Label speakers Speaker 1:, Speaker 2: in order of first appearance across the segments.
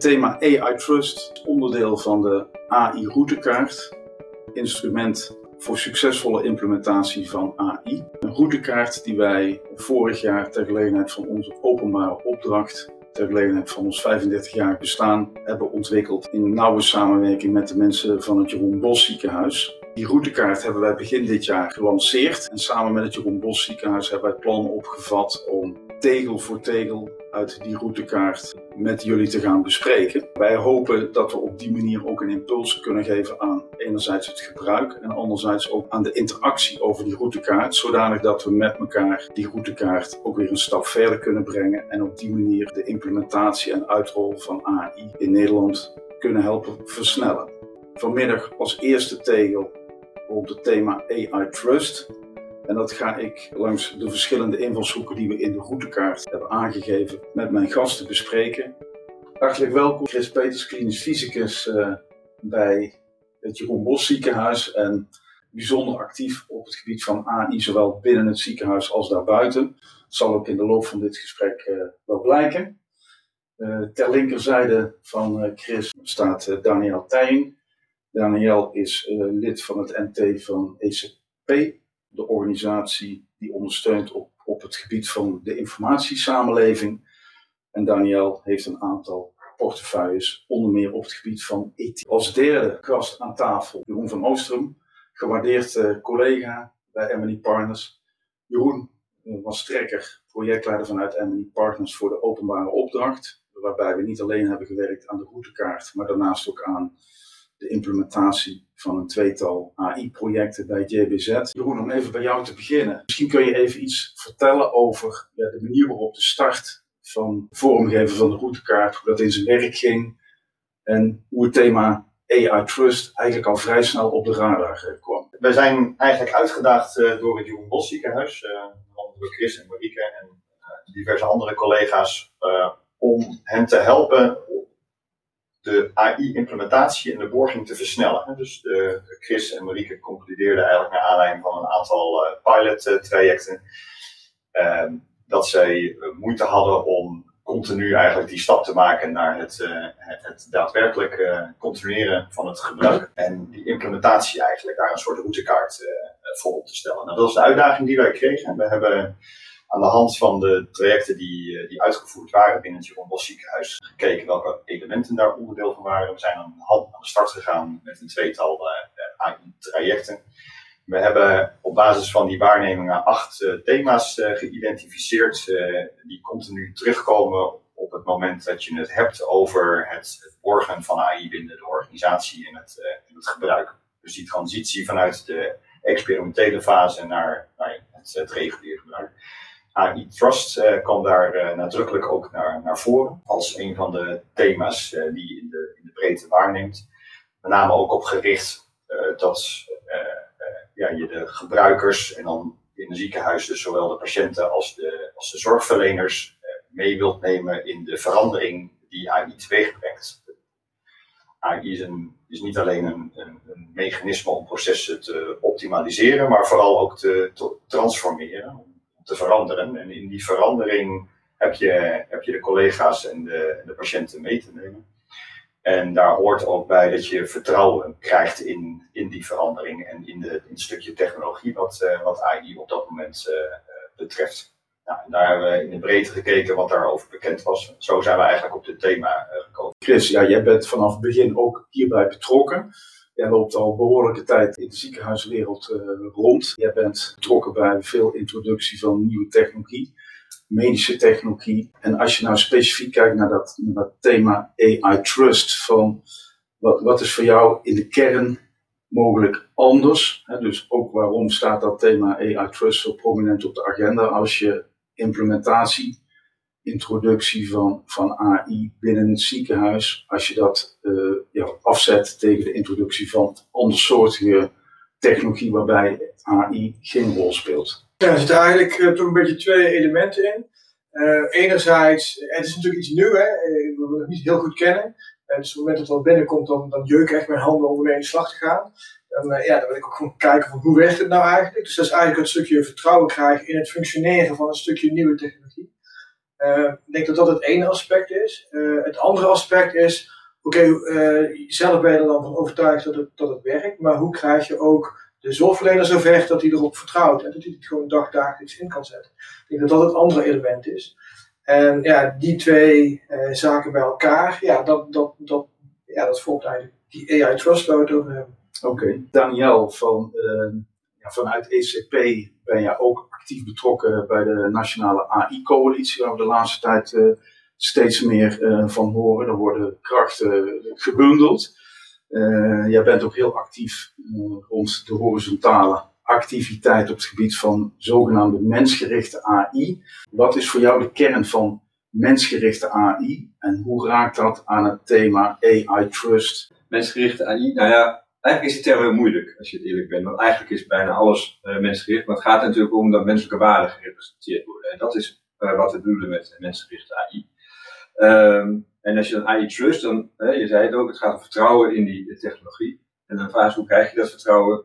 Speaker 1: Het thema AI Trust onderdeel van de AI routekaart, instrument voor succesvolle implementatie van AI. Een routekaart die wij vorig jaar ter gelegenheid van onze openbare opdracht, ter gelegenheid van ons 35-jarig bestaan, hebben ontwikkeld in nauwe samenwerking met de mensen van het Jeroen Bos ziekenhuis. Die routekaart hebben wij begin dit jaar gelanceerd en samen met het Jeroen Bos ziekenhuis hebben wij plannen opgevat om tegel voor tegel uit die routekaart met jullie te gaan bespreken. Wij hopen dat we op die manier ook een impuls kunnen geven aan enerzijds het gebruik en anderzijds ook aan de interactie over die routekaart, zodanig dat we met elkaar die routekaart ook weer een stap verder kunnen brengen en op die manier de implementatie en uitrol van AI in Nederland kunnen helpen versnellen. Vanmiddag als eerste tegel op het thema AI Trust. En dat ga ik langs de verschillende invalshoeken die we in de routekaart hebben aangegeven met mijn gasten bespreken. Hartelijk welkom, Chris Peters, klinisch fysicus uh, bij het Jeroen Bos ziekenhuis en bijzonder actief op het gebied van AI, zowel binnen het ziekenhuis als daarbuiten. Dat zal ook in de loop van dit gesprek uh, wel blijken. Uh, ter linkerzijde van Chris staat Daniel Tijn. Daniel is lid van het NT van ECP, de organisatie die ondersteunt op, op het gebied van de informatiesamenleving. En Daniel heeft een aantal portefeuilles, onder meer op het gebied van ethiek. Als derde gast aan tafel Jeroen van Oostrum, gewaardeerd uh, collega bij Emily Partners. Jeroen uh, was trekker, projectleider vanuit Emily Partners voor de openbare opdracht, waarbij we niet alleen hebben gewerkt aan de routekaart, maar daarnaast ook aan de implementatie van een tweetal AI-projecten bij JBZ. Jeroen, om even bij jou te beginnen. Misschien kun je even iets vertellen over ja, de manier waarop de start van vormgeven van de routekaart, hoe dat in zijn werk ging en hoe het thema AI Trust eigenlijk al vrij snel op de radar kwam.
Speaker 2: Wij zijn eigenlijk uitgedaagd uh, door het Jeroen Bos ziekenhuis, uh, door Chris en Marieke en diverse andere collega's, om hen te helpen de AI-implementatie en de borging te versnellen. Dus de, Chris en Marieke concludeerden eigenlijk naar aanleiding van een aantal uh, pilot-trajecten uh, dat zij uh, moeite hadden om continu eigenlijk die stap te maken naar het, eh, het, het daadwerkelijk continueren van het gebruik. En die implementatie eigenlijk daar een soort routekaart voor op te stellen. Nou, dat is de uitdaging die wij kregen. We hebben aan de hand van de trajecten die, eh, die uitgevoerd waren binnen het Jeroen ziekenhuis gekeken welke elementen daar onderdeel van waren. We zijn aan de, aan de start gegaan met een tweetal uh, trajecten. We hebben op basis van die waarnemingen acht thema's geïdentificeerd die continu terugkomen op het moment dat je het hebt over het, het van AI binnen de organisatie en het, het gebruik. Dus die transitie vanuit de experimentele fase naar, het reguliere gebruik. AI Trust uh, kwam daar uh, nadrukkelijk ook naar, naar voren als een van de thema's uh, die in de, in de breedte waarneemt. Met name ook op gericht dat ja, je de gebruikers en dan in een ziekenhuis dus zowel de patiënten als de, als de zorgverleners mee wilt nemen in de verandering die AI teweeg brengt. AI is, een, is niet alleen een, een, een mechanisme om processen te optimaliseren, maar vooral ook te, te transformeren te veranderen. En in die verandering heb je, heb je de collega's en de, de patiënten mee te nemen. En daar hoort ook bij dat je vertrouwen krijgt in, in die verandering en in, de, in het stukje technologie wat, uh, wat AI op dat moment uh, betreft. Nou, en daar hebben we in de breedte gekeken wat daarover bekend was. Zo zijn we eigenlijk op dit thema gekomen.
Speaker 1: Chris, ja, jij bent vanaf het begin ook hierbij betrokken. Jij loopt al behoorlijke tijd in de ziekenhuiswereld uh, rond. Jij bent betrokken bij veel introductie van nieuwe technologie, medische technologie. En als je nou specifiek kijkt naar dat, dat thema AI Trust, van wat, wat is voor jou in de kern mogelijk anders? Hè? Dus ook waarom staat dat thema AI Trust zo prominent op de agenda als je implementatie introductie van, van AI binnen het ziekenhuis, als je dat uh, ja, afzet tegen de introductie van andersoortige technologie waarbij AI geen rol speelt?
Speaker 3: Ja, er zitten eigenlijk uh, toch een beetje twee elementen in. Uh, enerzijds, het is natuurlijk iets nieuws, hè, wat we nog niet heel goed kennen. En dus op het moment dat het al binnenkomt, dan, dan jeuken echt mijn handen om ermee in de slag te gaan. En ja, dan wil ik ook gewoon kijken van hoe werkt het nou eigenlijk. Dus dat is eigenlijk het stukje vertrouwen krijgen in het functioneren van een stukje nieuwe technologie. Ik denk dat dat het ene aspect is. het andere aspect is, oké, zelf ben je er dan van overtuigd dat het, dat het werkt, maar hoe krijg je ook de zorgverlener zover dat hij erop vertrouwt en dat hij het gewoon dagdagelijks in kan zetten. Ik denk dat dat het andere element is. En ja, die twee zaken bij elkaar, ja, dat, dat, dat, ja, dat vormt eigenlijk die AI Trust waar we het over hebben.
Speaker 1: Oké, Daniel, van, ja, vanuit ECP ben je ook actief betrokken bij de Nationale AI-coalitie, waar we de laatste tijd uh, steeds meer uh, van horen. Er worden krachten gebundeld. jij bent ook heel actief rond de horizontale activiteit op het gebied van zogenaamde mensgerichte AI. Wat is voor jou de kern van mensgerichte AI en hoe raakt dat aan het thema AI Trust?
Speaker 4: Mensgerichte AI, nou ja, eigenlijk is die term heel moeilijk, als je het eerlijk bent. Want eigenlijk is bijna alles uh, mensgericht. Maar het gaat natuurlijk om dat menselijke waarden gerepresenteerd worden. En dat is uh, wat we bedoelen met mensgerichte AI. Ehm, en als je dan AI trust, dan, uh, je zei het ook, het gaat om vertrouwen in die technologie. En dan vraag je hoe krijg je dat vertrouwen?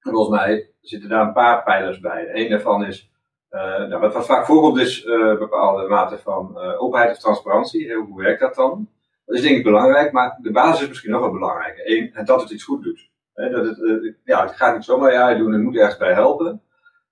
Speaker 4: En volgens mij zitten daar een paar pijlers bij. Een daarvan is, nou, wat, vaak voorkomt is bepaalde mate van openheid of transparantie. Hoe werkt dat dan? Dat is denk ik belangrijk, maar de basis is misschien nog wel belangrijker. Eén, dat het iets goed doet. dat het, uh, ja, het gaat niet zomaar ja doen, het moet ergens bij helpen.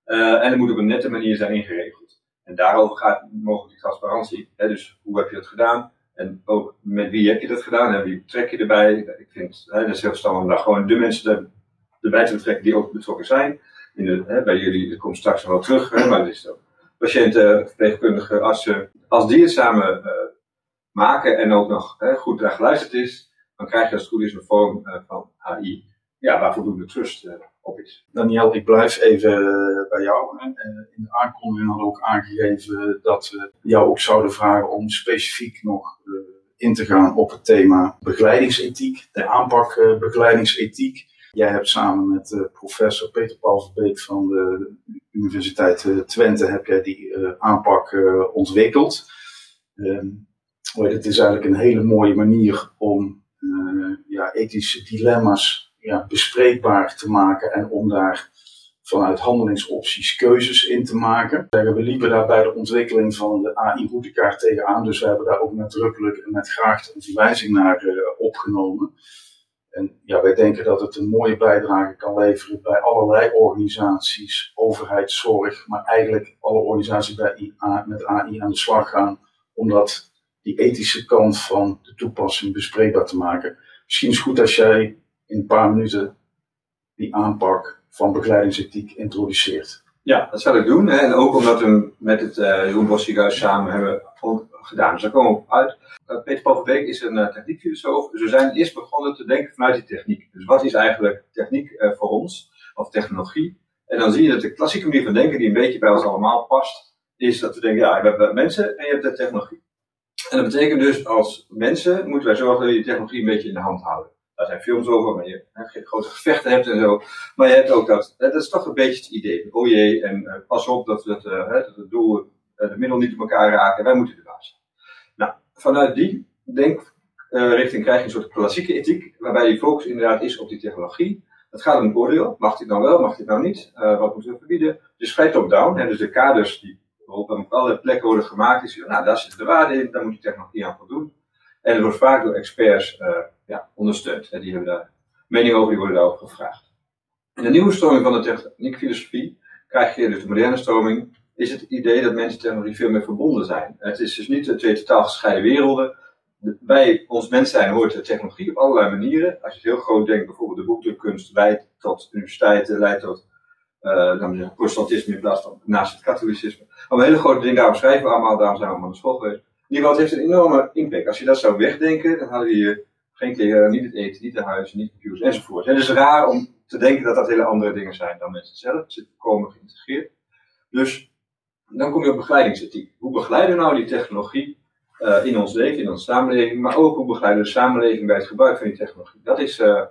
Speaker 4: Uh, en het moet op een nette manier zijn ingeregeld. En daarover gaat mogelijk die transparantie. Dus hoe heb je dat gedaan? En ook met wie heb je dat gedaan en wie trek je erbij? Ik vind hè, het is heel verstandig om daar gewoon de mensen erbij te betrekken die ook betrokken zijn. In bij jullie, dat komt straks nog wel terug, maar het is ook patiënten, verpleegkundigen, artsen. Als die het samen uh, maken en ook nog goed naar geluisterd is, dan krijg je als het goed is een vorm uh, van AI ja, waar voldoende trust uh, op is.
Speaker 1: Daniel, ik blijf even eh, bij jou. In de aankondiging hadden we ook aangegeven dat we jou ook zouden vragen om specifiek nog in te gaan op het thema begeleidingsethiek, de aanpak begeleidingsethiek. Jij hebt samen met professor Peter Paul Verbeek van de Universiteit Twente heb jij die aanpak ontwikkeld. Ehm, het is eigenlijk een hele mooie manier om uh, ja, ethische dilemma's ja, bespreekbaar te maken en om daar vanuit handelingsopties keuzes in te maken. We liepen daar bij de ontwikkeling van de AI-routekaart tegenaan, dus we hebben daar ook nadrukkelijk en met graag een verwijzing naar uh, opgenomen. En ja, wij denken dat het een mooie bijdrage kan leveren bij allerlei organisaties, overheid, zorg, maar eigenlijk alle organisaties bij AI, met AI aan de slag gaan, omdat die ethische kant van de toepassing bespreekbaar te maken. Misschien is het goed als jij in een paar minuten die aanpak van begeleidingsethiek introduceert.
Speaker 4: Ja, dat zal ik doen. En ook omdat we met het uh, Jeroen Bos samen hebben gedaan. Dus daar komen we op uit. Uh, Peter Verbeek is een uh, techniekfilosoof. Dus we zijn eerst begonnen te denken vanuit die techniek. Dus wat is eigenlijk techniek voor ons? Of technologie? En dan zie je dat de klassieke manier van denken, die een beetje bij ons allemaal past, is dat we denken, ja, we hebben mensen en je hebt de technologie. En dat betekent dus als mensen moeten wij zorgen dat je technologie een beetje in de hand houden. Daar zijn films over, maar je geen grote gevechten hebt en zo. Maar je hebt ook dat, dat is toch een beetje het idee. Oh jee, en uh, pas op dat, het, uh, dat het doel, de middel niet op elkaar raken. Wij moeten de baas. Nou, vanuit die denkrichting krijg je een soort klassieke ethiek, waarbij je focus inderdaad is op die technologie. Het gaat om een oordeel. Mag dit nou wel, mag dit nou niet? wat moeten we verbieden? Dus vrij top-down. Dus de kaders die op alle plekken worden gemaakt, is nou, daar zit de waarde in, daar moet je technologie aan voldoen. En het wordt vaak door experts uh, ja, ondersteund. Hè, die hebben daar mening over, die worden daarover gevraagd. In de nieuwe stroming van de techniekfilosofie krijg je dus de moderne stroming, is het idee dat mensen en technologie veel meer verbonden zijn. Het is dus niet twee totaal gescheiden werelden. Bij ons mens zijn hoort de technologie op allerlei manieren. Als je het heel groot denkt, bijvoorbeeld de boekdrukkunst leidt tot universiteiten, leidt tot uh, protestantisme in plaats van naast het katholicisme. Allemaal hele grote dingen, daarom schrijven we allemaal, daarom zijn we allemaal naar school geweest. In ieder geval, het heeft een enorme impact. Als je dat zou wegdenken, dan hadden we hier geen kleren, niet het eten, niet de huizen, niet computers enzovoort. Het is raar om te denken dat dat hele andere dingen zijn dan mensen zelf. Zit komen geïntegreerd. Dus dan kom je op begeleidingsethiek. Hoe begeleiden we nou die technologie uh, in ons leven, in onze samenleving, maar ook hoe begeleiden we de samenleving bij het gebruik van die technologie? Dat is uh,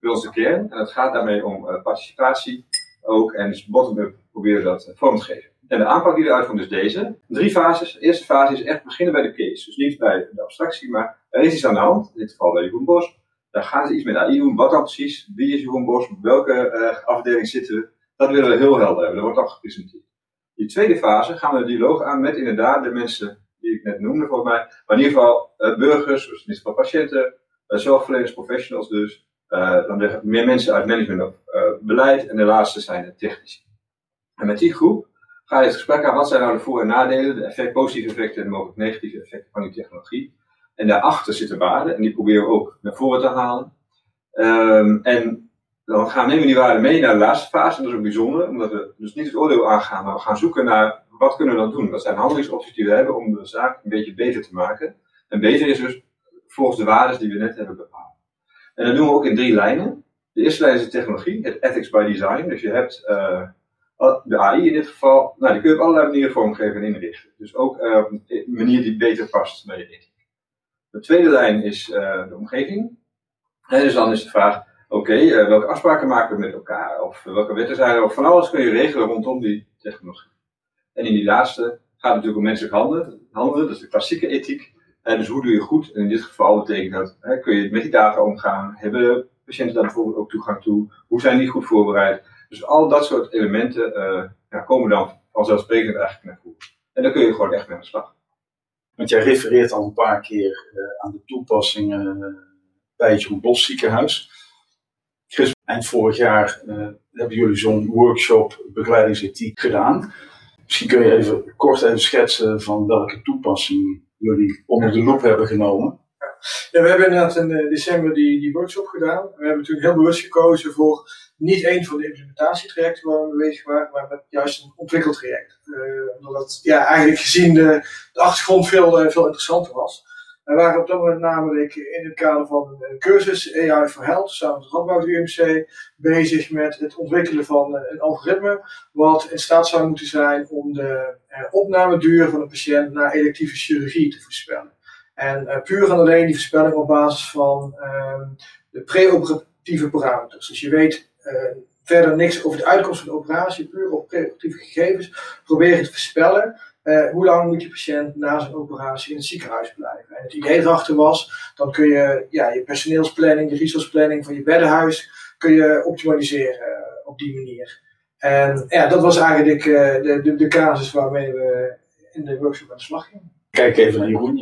Speaker 4: bij ons de kern en het gaat daarmee om participatie, ook. En dus bottom-up proberen dat eh, vorm te geven. En de aanpak die eruit komt is deze. Drie fases. De eerste fase is echt beginnen bij de case. Dus niet bij de abstractie, maar er is iets aan de hand. In dit geval bij Jeroen Bos. Daar gaan ze iets met AI doen. Wat dan precies? Wie is Jeroen Bos? Welke uh, afdeling zitten we? Dat willen we heel helder hebben. Dat wordt al gepresenteerd. De tweede fase gaan we de dialoog aan met inderdaad de mensen die ik net noemde volgens mij. Maar in ieder geval uh, burgers, dus in ieder geval patiënten, uh, zorgverleners, professionals dus. Dan meer mensen uit management of beleid. En de laatste zijn de technici. En met die groep ga je het gesprek aan wat zijn nou de voor- en nadelen, de effect, positieve effecten en mogelijk negatieve effecten van die technologie. En daarachter zitten waarden en die proberen we ook naar voren te halen. Um, en dan gaan, nemen we die waarden mee naar de laatste fase. En dat is ook bijzonder, omdat we dus niet het oordeel aangaan, maar we gaan zoeken naar wat kunnen we dan doen. Wat zijn handelingsopties die we hebben om de zaak een beetje beter te maken. En beter is dus volgens de waarden die we net hebben bepaald. En dat doen we ook in drie lijnen. De eerste lijn is de technologie, het ethics by design. Dus je hebt uh, de AI in dit geval, nou, die kun je op allerlei manieren vormgeven en inrichten. Dus ook uh, een manier die beter past bij je ethiek. De tweede lijn is uh, de omgeving. En dus dan is de vraag, oké, uh, welke afspraken maken we met elkaar? Of welke wetten zijn er? Of van alles kun je regelen rondom die technologie. En in die laatste gaat het natuurlijk om menselijk handelen, handelen dat is de klassieke ethiek. En dus hoe doe je goed? En in dit geval betekent dat, kun je met die data omgaan? Hebben patiënten daar bijvoorbeeld ook toegang toe? Hoe zijn die goed voorbereid? Dus al dat soort elementen uh, ja, komen dan vanzelfsprekend eigenlijk naar voren. En dan kun je gewoon echt mee aan de slag.
Speaker 1: Want jij refereert al een paar keer uh, aan de toepassingen bij het Jeroen Bos ziekenhuis. Eind vorig jaar hebben jullie zo'n workshop begeleidingsethiek gedaan. Misschien kun je even kort even schetsen van welke toepassing jullie onder de loep hebben genomen.
Speaker 3: Ja, we hebben inderdaad in december die, die workshop gedaan. We hebben toen heel bewust gekozen voor niet één van de implementatietrajecten waar we bezig waren, maar met juist een ontwikkeltraject. Uh, omdat ja, eigenlijk gezien de, de achtergrond veel, uh, veel interessanter was. We waren op dat moment namelijk in het kader van een cursus AI for Health, samen met het Radboud UMC, bezig met het ontwikkelen van een algoritme wat in staat zou moeten zijn om de uh, opnameduur van een patiënt na electieve chirurgie te voorspellen. En puur en alleen die voorspelling op basis van ehm, de preoperatieve parameters. Dus je weet verder niks over de uitkomst van de operatie, puur op preventieve gegevens, proberen te voorspellen. Uh, hoe lang moet die patiënt na zijn operatie in het ziekenhuis blijven? En het idee erachter was, dan kun je ja, je personeelsplanning, je resourceplanning van je beddenhuis, kun je optimaliseren uh, op die manier. En ja, dat was eigenlijk de, de, de casus waarmee we in de workshop aan de slag gingen.
Speaker 1: Kijk even naar Jeroen.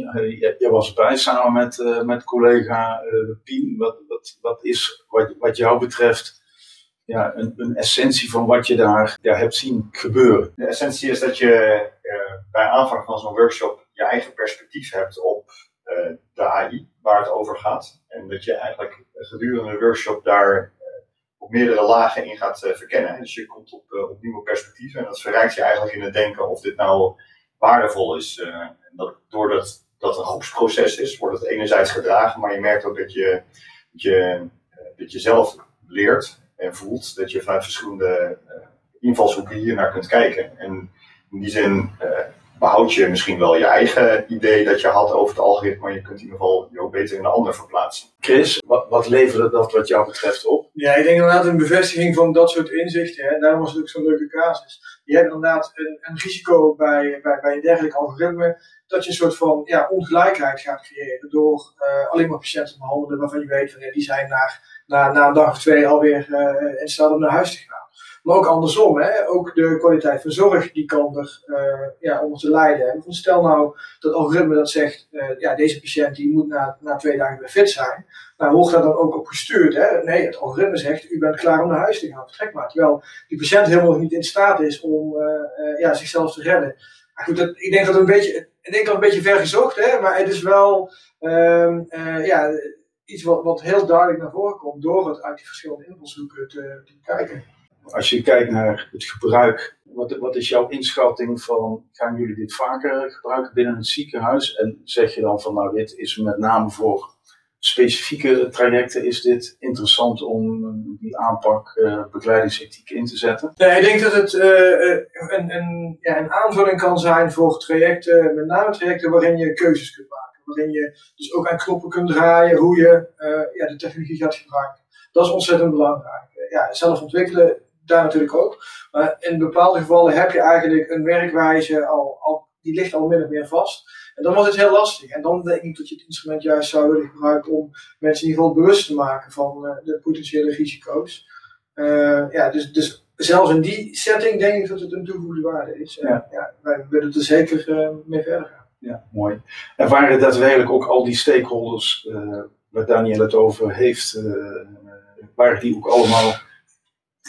Speaker 1: Jij was erbij samen met, uh, met collega Pien. Wat, wat, wat is wat, wat jou betreft ja, een, een, essentie van wat je daar ja, hebt zien gebeuren.
Speaker 2: De essentie is dat je bij aanvang van zo'n workshop je eigen perspectief hebt op uh, de AI, waar het over gaat. En dat je eigenlijk gedurende de workshop daar uh, op meerdere lagen in gaat verkennen. Dus je komt op, op nieuwe perspectieven en dat verrijkt je eigenlijk in het denken of dit nou waardevol is. en dat, doordat dat een groepsproces is, wordt het enerzijds gedragen, maar je merkt ook dat je, dat je, dat je zelf leert en voelt dat je vanuit verschillende invalshoeken hier naar kunt kijken. En in die zin uh, behoud je misschien wel je eigen idee dat je had over het algoritme, maar je kunt in ieder geval je ook beter in de ander verplaatsen.
Speaker 1: Chris, wat, wat leverde dat wat jou betreft op?
Speaker 3: Ja, ik denk inderdaad een bevestiging van dat soort inzichten. Hè. Daarom was het ook zo'n leuke casus. Je hebt inderdaad een, een risico bij, bij, bij een dergelijk algoritme dat je een soort van ja, ongelijkheid gaat creëren door uh, alleen maar patiënten te behandelen waarvan je weet van ja, die zijn naar, na, na een dag of twee alweer uh, in staat om naar huis te gaan. Maar ook andersom, hè? ook de kwaliteit van zorg die kan er uh, ja, onder te lijden. Stel nou dat algoritme dat zegt, ja, deze patiënt die moet na, na twee dagen weer fit zijn. Nou, wordt daar dan ook op gestuurd? Hè? Nee, het algoritme zegt, u bent klaar om naar huis te gaan, vertrek maar. Terwijl die patiënt helemaal niet in staat is om ja, zichzelf te redden. Maar goed, dat, ik denk dat het een beetje, ik denk dat een beetje ver gezocht, hè, maar het is wel uh, ja, iets wat, wat heel duidelijk naar voren komt door het uit die verschillende invalshoeken te, te kijken.
Speaker 1: Als je kijkt naar het gebruik, wat, wat is jouw inschatting van, gaan jullie dit vaker gebruiken binnen het ziekenhuis? En zeg je dan van, nou dit is met name voor specifieke trajecten is dit interessant om die aanpak uh, begeleidingsethiek in te zetten?
Speaker 3: Nee, ik denk dat het uh, een, een, ja, een aanvulling kan zijn voor trajecten, met name trajecten waarin je keuzes kunt maken. Waarin je dus ook aan knoppen kunt draaien hoe je ja, de technologie gaat gebruiken. Dat is ontzettend belangrijk. Ja, zelf ontwikkelen, daar natuurlijk ook. Maar in bepaalde gevallen heb je eigenlijk een werkwijze al, al die ligt al min of meer vast. En dan wordt het heel lastig. En dan denk ik dat je het instrument juist zou willen gebruiken om mensen in ieder geval bewust te maken van uh, de potentiële risico's. Uh, ja, dus, dus zelfs in die setting denk ik dat het een toegevoegde waarde is. Ja. ja wij willen er zeker uh, mee verder gaan.
Speaker 1: Ja, mooi. En waren daadwerkelijk ook al die stakeholders waar Daniel het over heeft, waren die ook allemaal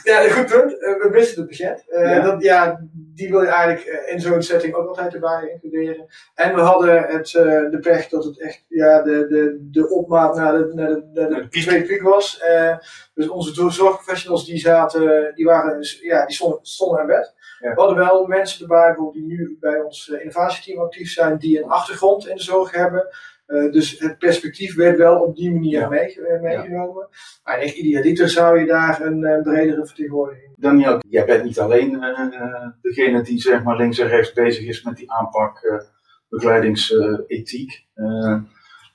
Speaker 3: ja, goed punt. Uh, we wisten het budget. Uh, ja. Dat, ja, die wil je eigenlijk uh, in zo'n setting ook altijd erbij includeren. En we hadden het, de pech dat het echt ja, de, de, de opmaat naar de, naar de, naar de tweede piek was. dus onze zorgprofessionals die zaten, die waren, ja, die stonden, stonden aan bed. Ja. We hadden wel mensen erbij die nu bij ons innovatieteam actief zijn, die een achtergrond in de zorg hebben. Uh, dus het perspectief werd wel op die manier ja. mee, meegenomen. Ja. Maar echt idealiter zou je daar een, een bredere vertegenwoordiging.
Speaker 1: Daniel, jij bent niet alleen uh, degene die zeg maar links en rechts bezig is met die aanpak uh, begeleidingsethiek. Hoe,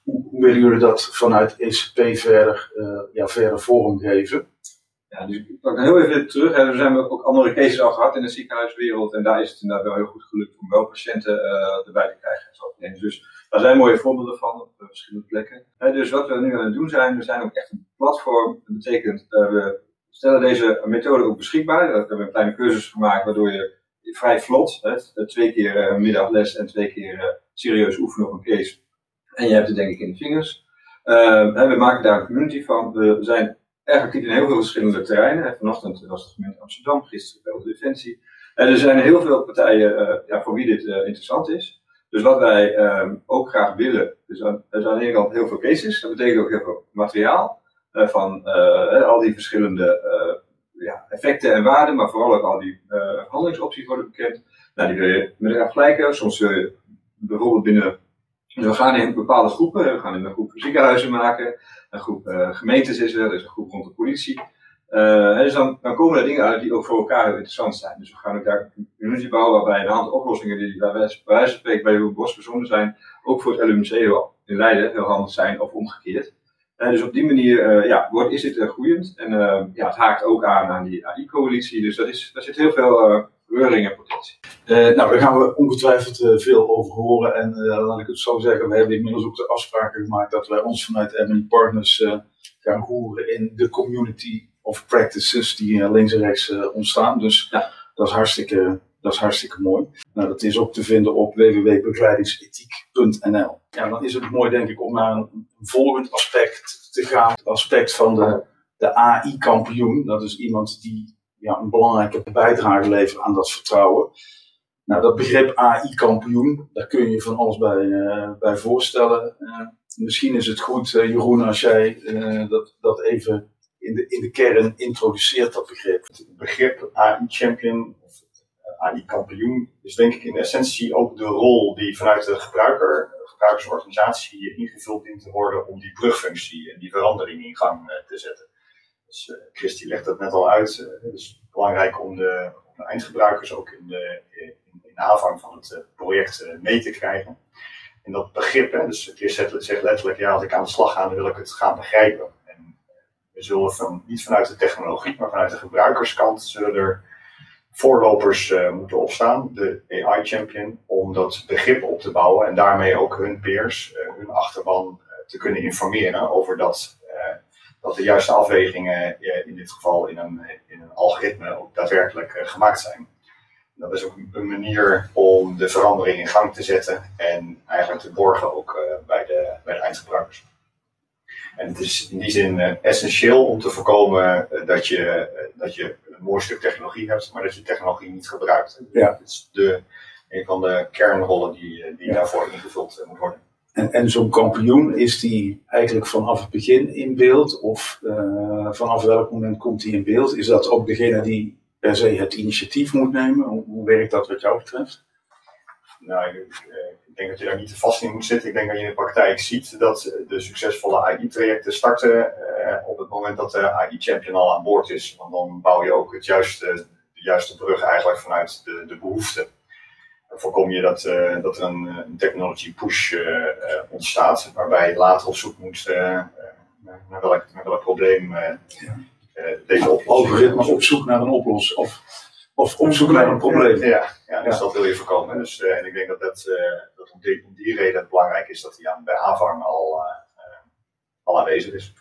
Speaker 1: hoe, willen jullie dat vanuit ECP verder, ja, verder vormgeven?
Speaker 4: Ja, dus ik pak heel even terug. Hè. We zijn ook andere cases al gehad in de ziekenhuiswereld. En daar is het inderdaad wel heel goed gelukt om wel patiënten erbij te krijgen. Dus daar zijn mooie voorbeelden van op verschillende plekken. dus wat we nu aan het doen zijn, we zijn ook echt een platform. Dat betekent, uh, we stellen deze methode ook beschikbaar. Daar hebben we een kleine cursus gemaakt, waardoor je vrij vlot, hè, twee keer middagles en twee keer serieus oefenen op een case. En je hebt het denk ik in de vingers. we maken daar een community van. We zijn erg actief in heel veel verschillende terreinen. Vanochtend was het gemeente Amsterdam, gisteren bij de Defensie. er zijn heel veel partijen voor wie dit interessant is. Dus wat wij ehm, ook graag willen, dus aan, dus aan de ene kant heel veel cases, dat betekent ook heel veel materiaal uh, van uh, al die verschillende ja, effecten en waarden, maar vooral ook al die handelingsopties worden bekend. Nou, die wil je met elkaar vergelijken. Soms wil je bijvoorbeeld binnen, dus we gaan in bepaalde groepen, we gaan in een groep ziekenhuizen maken, een groep gemeentes is er, er is een groep rond de politie. Uh, dus dan, dan, komen er dingen uit die ook voor elkaar heel interessant zijn. Dus we gaan ook daar een community bouwen waarbij een aantal oplossingen die bij wijze van spreken bij uw bos zijn, ook voor het LUMC in Leiden heel handig zijn of omgekeerd. Uh, dus op die manier uh, ja, wordt, is dit groeiend en ja, het haakt ook aan aan die AI-coalitie. Dus dat is, daar zit heel veel reuring en potentie.
Speaker 1: nou, daar gaan we ongetwijfeld veel over horen. En laat ik het zo zeggen, we hebben inmiddels ook de afspraken gemaakt dat wij ons vanuit Emily Partners gaan roeren in de community of practices die links en rechts uh, ontstaan. Dus ja. dat, is hartstikke, dat is hartstikke mooi. Nou, dat is ook te vinden op www.begeleidingsethiek.nl. Ja, dan is het mooi denk ik om naar een, volgend aspect te gaan. Het aspect van de, de AI-kampioen. Dat is iemand die ja, een belangrijke bijdrage levert aan dat vertrouwen. Nou, dat begrip AI-kampioen, daar kun je van alles bij, uh, bij voorstellen. Uh, misschien is het goed, Jeroen, als jij dat, dat even in de, in de kern introduceert dat begrip.
Speaker 2: Het begrip AI-champion of AI-kampioen is denk ik in essentie ook de rol die vanuit de gebruiker, de gebruikersorganisatie ingevuld dient te worden om die brugfunctie en die verandering in gang eh, te zetten. Dus uh, Christy legt dat net al uit. Uh, het is belangrijk om de, om de eindgebruikers ook in de, in, in de aanvang van het project mee te krijgen. En dat begrip, hè, dus Chris zegt letterlijk, ja, als ik aan de slag ga, dan wil ik het gaan begrijpen. We zullen van, niet vanuit de technologie, maar vanuit de gebruikerskant zullen er voorlopers uh, moeten opstaan, de AI Champion, om dat begrip op te bouwen en daarmee ook hun peers, uh, hun achterban uh, te kunnen informeren over dat, dat de juiste afwegingen in dit geval in een, in een algoritme ook daadwerkelijk gemaakt zijn. Dat is ook een manier om de verandering in gang te zetten en eigenlijk te borgen ook bij, de, bij de eindgebruikers. En het is in die zin uh, essentieel om te voorkomen uh, dat, je, uh, dat je een mooi stuk technologie hebt, maar dat je technologie niet gebruikt. Ja. Dat is de, een van de kernrollen die, die ja. daarvoor ingevuld moet worden.
Speaker 1: En, en zo'n kampioen, is die eigenlijk vanaf het begin in beeld? Of vanaf welk moment komt die in beeld? Is dat ook degene die per se het initiatief moet nemen? Hoe, hoe werkt dat wat jou betreft?
Speaker 2: Nou, ik, denk dat je daar niet te vast in moet zitten. Ik denk dat je in de praktijk ziet dat de succesvolle AI-trajecten starten uh, op het moment dat de AI-champion al aan boord is. Want dan bouw je ook het juiste, de juiste brug eigenlijk vanuit de, de behoefte. Dan voorkom je dat, uh, dat er een, een technology push uh, ontstaat, waarbij je later op zoek moet naar, welk, naar welk probleem deze oplossing.
Speaker 1: Algoritme op zoek naar een oplossing. Of of op zoek naar een probleem.
Speaker 2: Ja, ja, dus dat wil je voorkomen. Dus, uh, en ik denk dat, dat, uh, dat om, die, om, die, reden het belangrijk is dat hij aan, bij aanvang al, uh, al aanwezig is.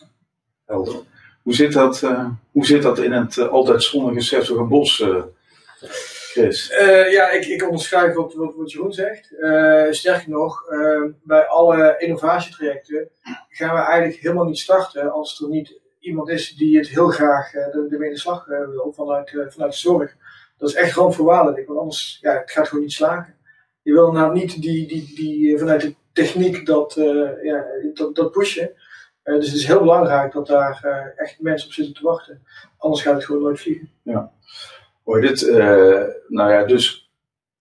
Speaker 1: Helder. Hoe zit dat, hoe zit dat in het altijd zonnige Sertogenbos, Chris?
Speaker 3: Uh, ja, ik, ik onderschrijf wat, wat, wat Jeroen zegt. Uh, sterker nog, uh, bij alle innovatietrajecten gaan we eigenlijk helemaal niet starten als er niet iemand is die het heel graag ermee in de slag wil vanuit, vanuit de zorg. Dat is echt randvoorwaardelijk, want anders ja, het gaat gewoon niet slagen. Je wil nou niet die, die, die, vanuit de techniek dat, ja, dat, dat pushen. dus het is heel belangrijk dat daar echt mensen op zitten te wachten. Anders gaat het gewoon nooit vliegen.
Speaker 1: Ja. Hoor dit, uh, nou ja, dus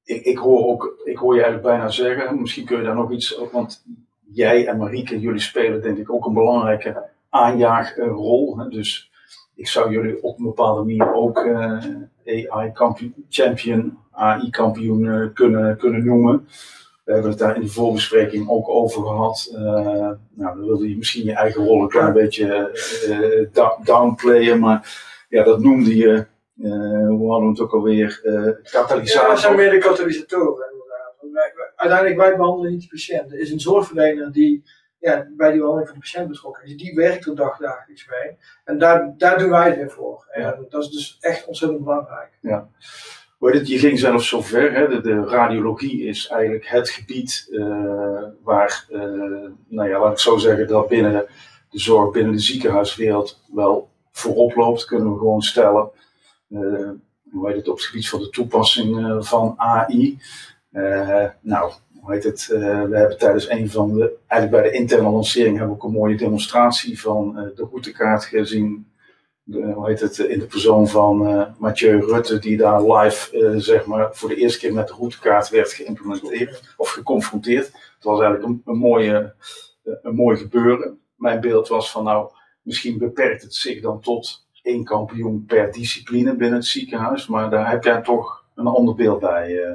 Speaker 1: ik, ik, hoor ook, ik hoor je eigenlijk bijna zeggen, misschien kun je daar nog iets, want jij en Marieke, jullie spelen denk ik ook een belangrijke aanjaagrol. Dus ik zou jullie op een bepaalde manier ook uh, AI champion, AI kampioen uh, kunnen, kunnen noemen. We hebben het daar in de voorbespreking ook over gehad. Uh, nou, dan wilde je misschien je eigen rol een klein beetje downplayen, maar ja, dat noemde je hoe hadden we het ook alweer? Katalysator.
Speaker 3: Ja, dat zijn meer de katalysatoren inderdaad. uiteindelijk, wij behandelen niet de patiënt. Er is een zorgverlener die ja, bij die behandeling van de patiënt betrokken is. Die werkt er dagdagelijks mee. En daar, daar doen wij het weer voor. En ja. dat is dus echt ontzettend belangrijk.
Speaker 1: Ja. Je ging zelfs zo ver, hè? De, de, radiologie is eigenlijk het gebied uh, waar, uh, nou ja, laat ik zo zeggen, dat binnen de zorg, binnen de ziekenhuiswereld wel voorop loopt, kunnen we gewoon stellen. Uh, hoe heet het, op het gebied van de toepassing van AI. Nou, hoe heet het, we hebben tijdens een van de, eigenlijk bij de interne lancering hebben we ook een mooie demonstratie van de routekaart gezien. De, hoe heet het, in de persoon van Mathieu Rutte, die daar live, zeg maar, voor de eerste keer met de routekaart werd geïmplementeerd of geconfronteerd. Het was eigenlijk een, een, mooie, een mooi gebeuren. Mijn beeld was van, nou, misschien beperkt het zich dan tot één kampioen per discipline binnen het ziekenhuis, maar daar heb jij toch een ander beeld bij. Uh.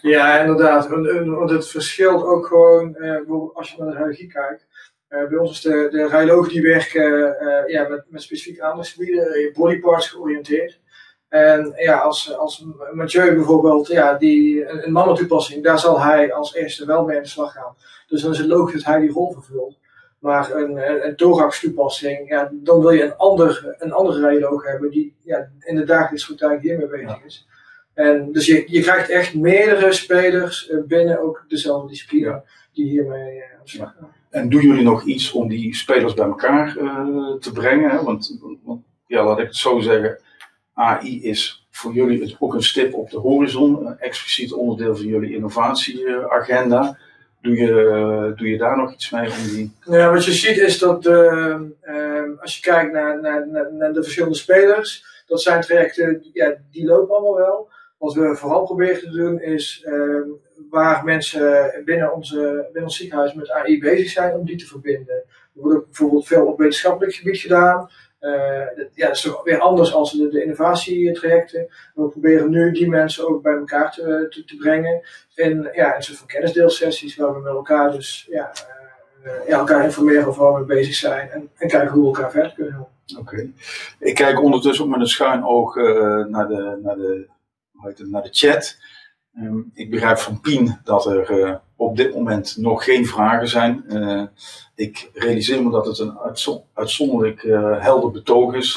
Speaker 3: Ja, inderdaad. Want het verschilt ook gewoon, uh, als je naar de radiologie kijkt. Uh, bij ons is de, de radiologen die werken ja, met, met specifieke aandachtsgebieden, bodyparts georiënteerd. En ja, als, als Mathieu bijvoorbeeld, ja, die, een, een toepassing, daar zal hij als eerste wel mee aan de slag gaan. Dus dan is het logisch dat hij die rol vervult. Maar een, een, thorax toepassing, ja, dan wil je een, ander, een andere radioloog hebben die ja, in de dagelijkse praktijk hiermee bezig is. En dus je, je krijgt echt meerdere spelers eh, binnen ook dezelfde discipline die hiermee uh, aan de slag gaan.
Speaker 1: En doen jullie nog iets om die spelers bij elkaar uh, te brengen? Want, want, ja, laat ik het zo zeggen, AI is voor jullie ook een stip op de horizon, een expliciet onderdeel van jullie innovatieagenda. Doe je, doe je daar nog iets mee om die...
Speaker 3: Ja, wat je ziet is dat uh, als je kijkt naar, naar, naar, de verschillende spelers, dat zijn trajecten, ja, die lopen allemaal wel. Wat we vooral proberen te doen is uh, waar mensen binnen, onze, binnen ons ziekenhuis met AI bezig zijn, om die te verbinden. Er wordt bijvoorbeeld veel op wetenschappelijk gebied gedaan. Ja, dat is toch weer anders als de, de innovatietrajecten. We proberen nu die mensen ook bij elkaar te, te, brengen in, ja, een soort van kennisdeelsessies waar we met elkaar dus ja, uh, ja, elkaar informeren over waar we bezig zijn en, en kijken hoe we elkaar verder kunnen helpen.
Speaker 1: Oké. Ik kijk ondertussen ook met een schuin oog uh, naar, de, naar, de, naar de chat. Um, ik begrijp van Pien dat er uh, op dit moment nog geen vragen zijn. Uh, ik realiseer me dat het een uitzon uitzonderlijk uh, helder betoog is,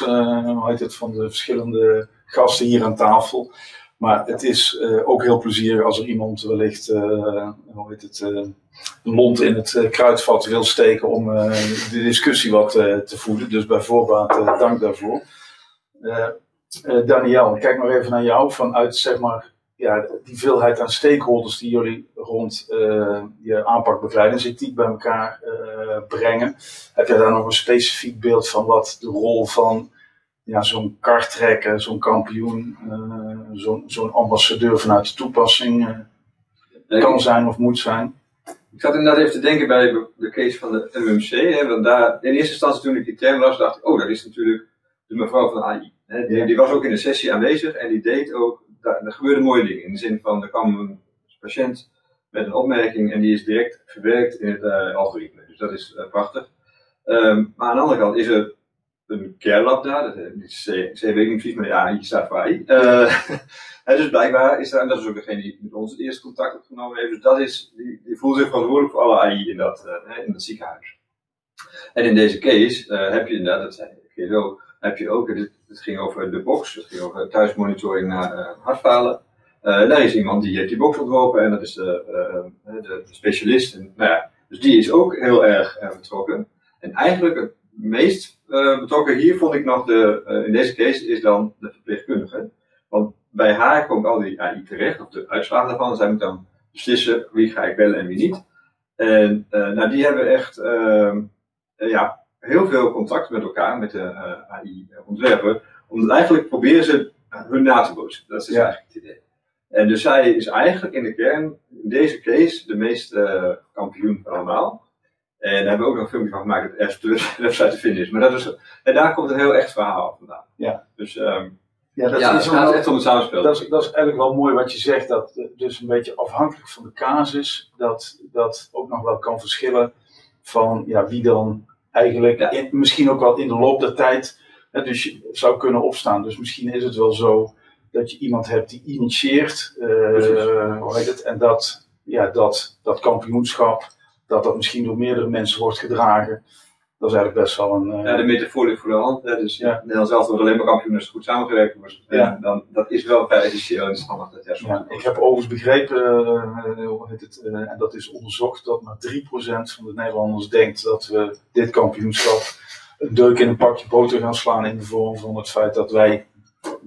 Speaker 1: het, van de verschillende gasten hier aan tafel. Maar het is ook heel plezierig als er iemand wellicht, hoe heet het, een mond in het kruidvat wil steken om de discussie wat te voeden. Dus bij voorbaat dank daarvoor. Daniel, kijk maar even naar jou vanuit zeg maar ja, die veelheid aan stakeholders die jullie rond uh, je aanpak bevrijdingsethiek bij elkaar uh, brengen. Heb jij daar nog een specifiek beeld van wat de rol van ja, zo'n karttrekker, zo'n kampioen, uh, zo'n zo'n ambassadeur vanuit de toepassing kan zijn of moet zijn?
Speaker 4: Ik zat inderdaad even te denken bij de case van de MMC. Hè, want daar, in eerste instantie toen ik die term las, dacht ik, oh, dat is natuurlijk de mevrouw van AI. Die, was ook in de sessie aanwezig en die deed ook er gebeurden mooie dingen. In de zin van, er kwam een patiënt met een opmerking en die is direct verwerkt in het uh, algoritme. Dus dat is uh, prachtig. Um, maar aan de andere kant is er een care lab daar, dat is C, weet niet precies, maar ja, hier staat voor AI. Dus blijkbaar is er, en dat is ook degene die met ons het eerste contact opgenomen heeft, dus dat is, die, die voelt zich verantwoordelijk voor alle AI in dat, in ziekenhuis. En in deze case heb je inderdaad, dat zei ik ook, heb je ook, het, het ging over de box, het ging over thuismonitoring naar uh, hartfalen. Uh, daar is iemand die heeft die box ontworpen en dat is de, uh, de, specialist. En, nou ja, dus die is ook heel erg betrokken. En eigenlijk het meest betrokken hier vond ik nog de, in deze case is dan de verpleegkundige. Want bij haar komt al die AI terecht, of de uitslagen daarvan. Zij moet dan beslissen wie ga ik bellen en wie niet. En nou, die hebben echt ehm, ja, heel veel contact met elkaar, met de AI-ontwerper. Omdat eigenlijk proberen ze hun na te bootsen. Dat is eigenlijk het idee. En dus zij is eigenlijk in de kern, in deze case, de meeste uh, kampioen van allemaal. En daar hebben we ook nog een filmpje van gemaakt dat ergens op de website te vinden is. Maar dat is, en daar komt een heel echt verhaal vandaan.
Speaker 1: Ja.
Speaker 4: Dus um,
Speaker 1: ja, dat
Speaker 4: ja,
Speaker 1: is
Speaker 4: gaat echt om het samenspel.
Speaker 1: Dat is, dat is eigenlijk wel mooi wat je zegt, dat eh, dus een beetje afhankelijk van de casus, dat dat ook nog wel kan verschillen van ja, wie dan eigenlijk,
Speaker 4: Ja.
Speaker 1: in- misschien ook wel in de loop der tijd, hè, dus je zou kunnen opstaan. Dus misschien is het wel zo dat je iemand hebt die initieert, eh, hoe heet het, en dat, ja, dat, dat kampioenschap, dat dat misschien door meerdere mensen wordt gedragen. Dat is eigenlijk best wel een... eh,
Speaker 4: Ja, de metafoor ligt voor de hand. Hè, dus
Speaker 1: Ja.
Speaker 4: Nederland zelf wordt alleen maar kampioen als goed samengewerkt wordt.
Speaker 1: Ja.
Speaker 4: Dan, dat is wel vrij essentieel en het is handig dat ja,
Speaker 1: ik heb overigens begrepen, eh, hoe heet het, en dat is onderzocht, dat maar 3% van de Nederlanders denkt dat we dit kampioenschap een deuk in een pakje boter gaan slaan in de vorm van het feit dat wij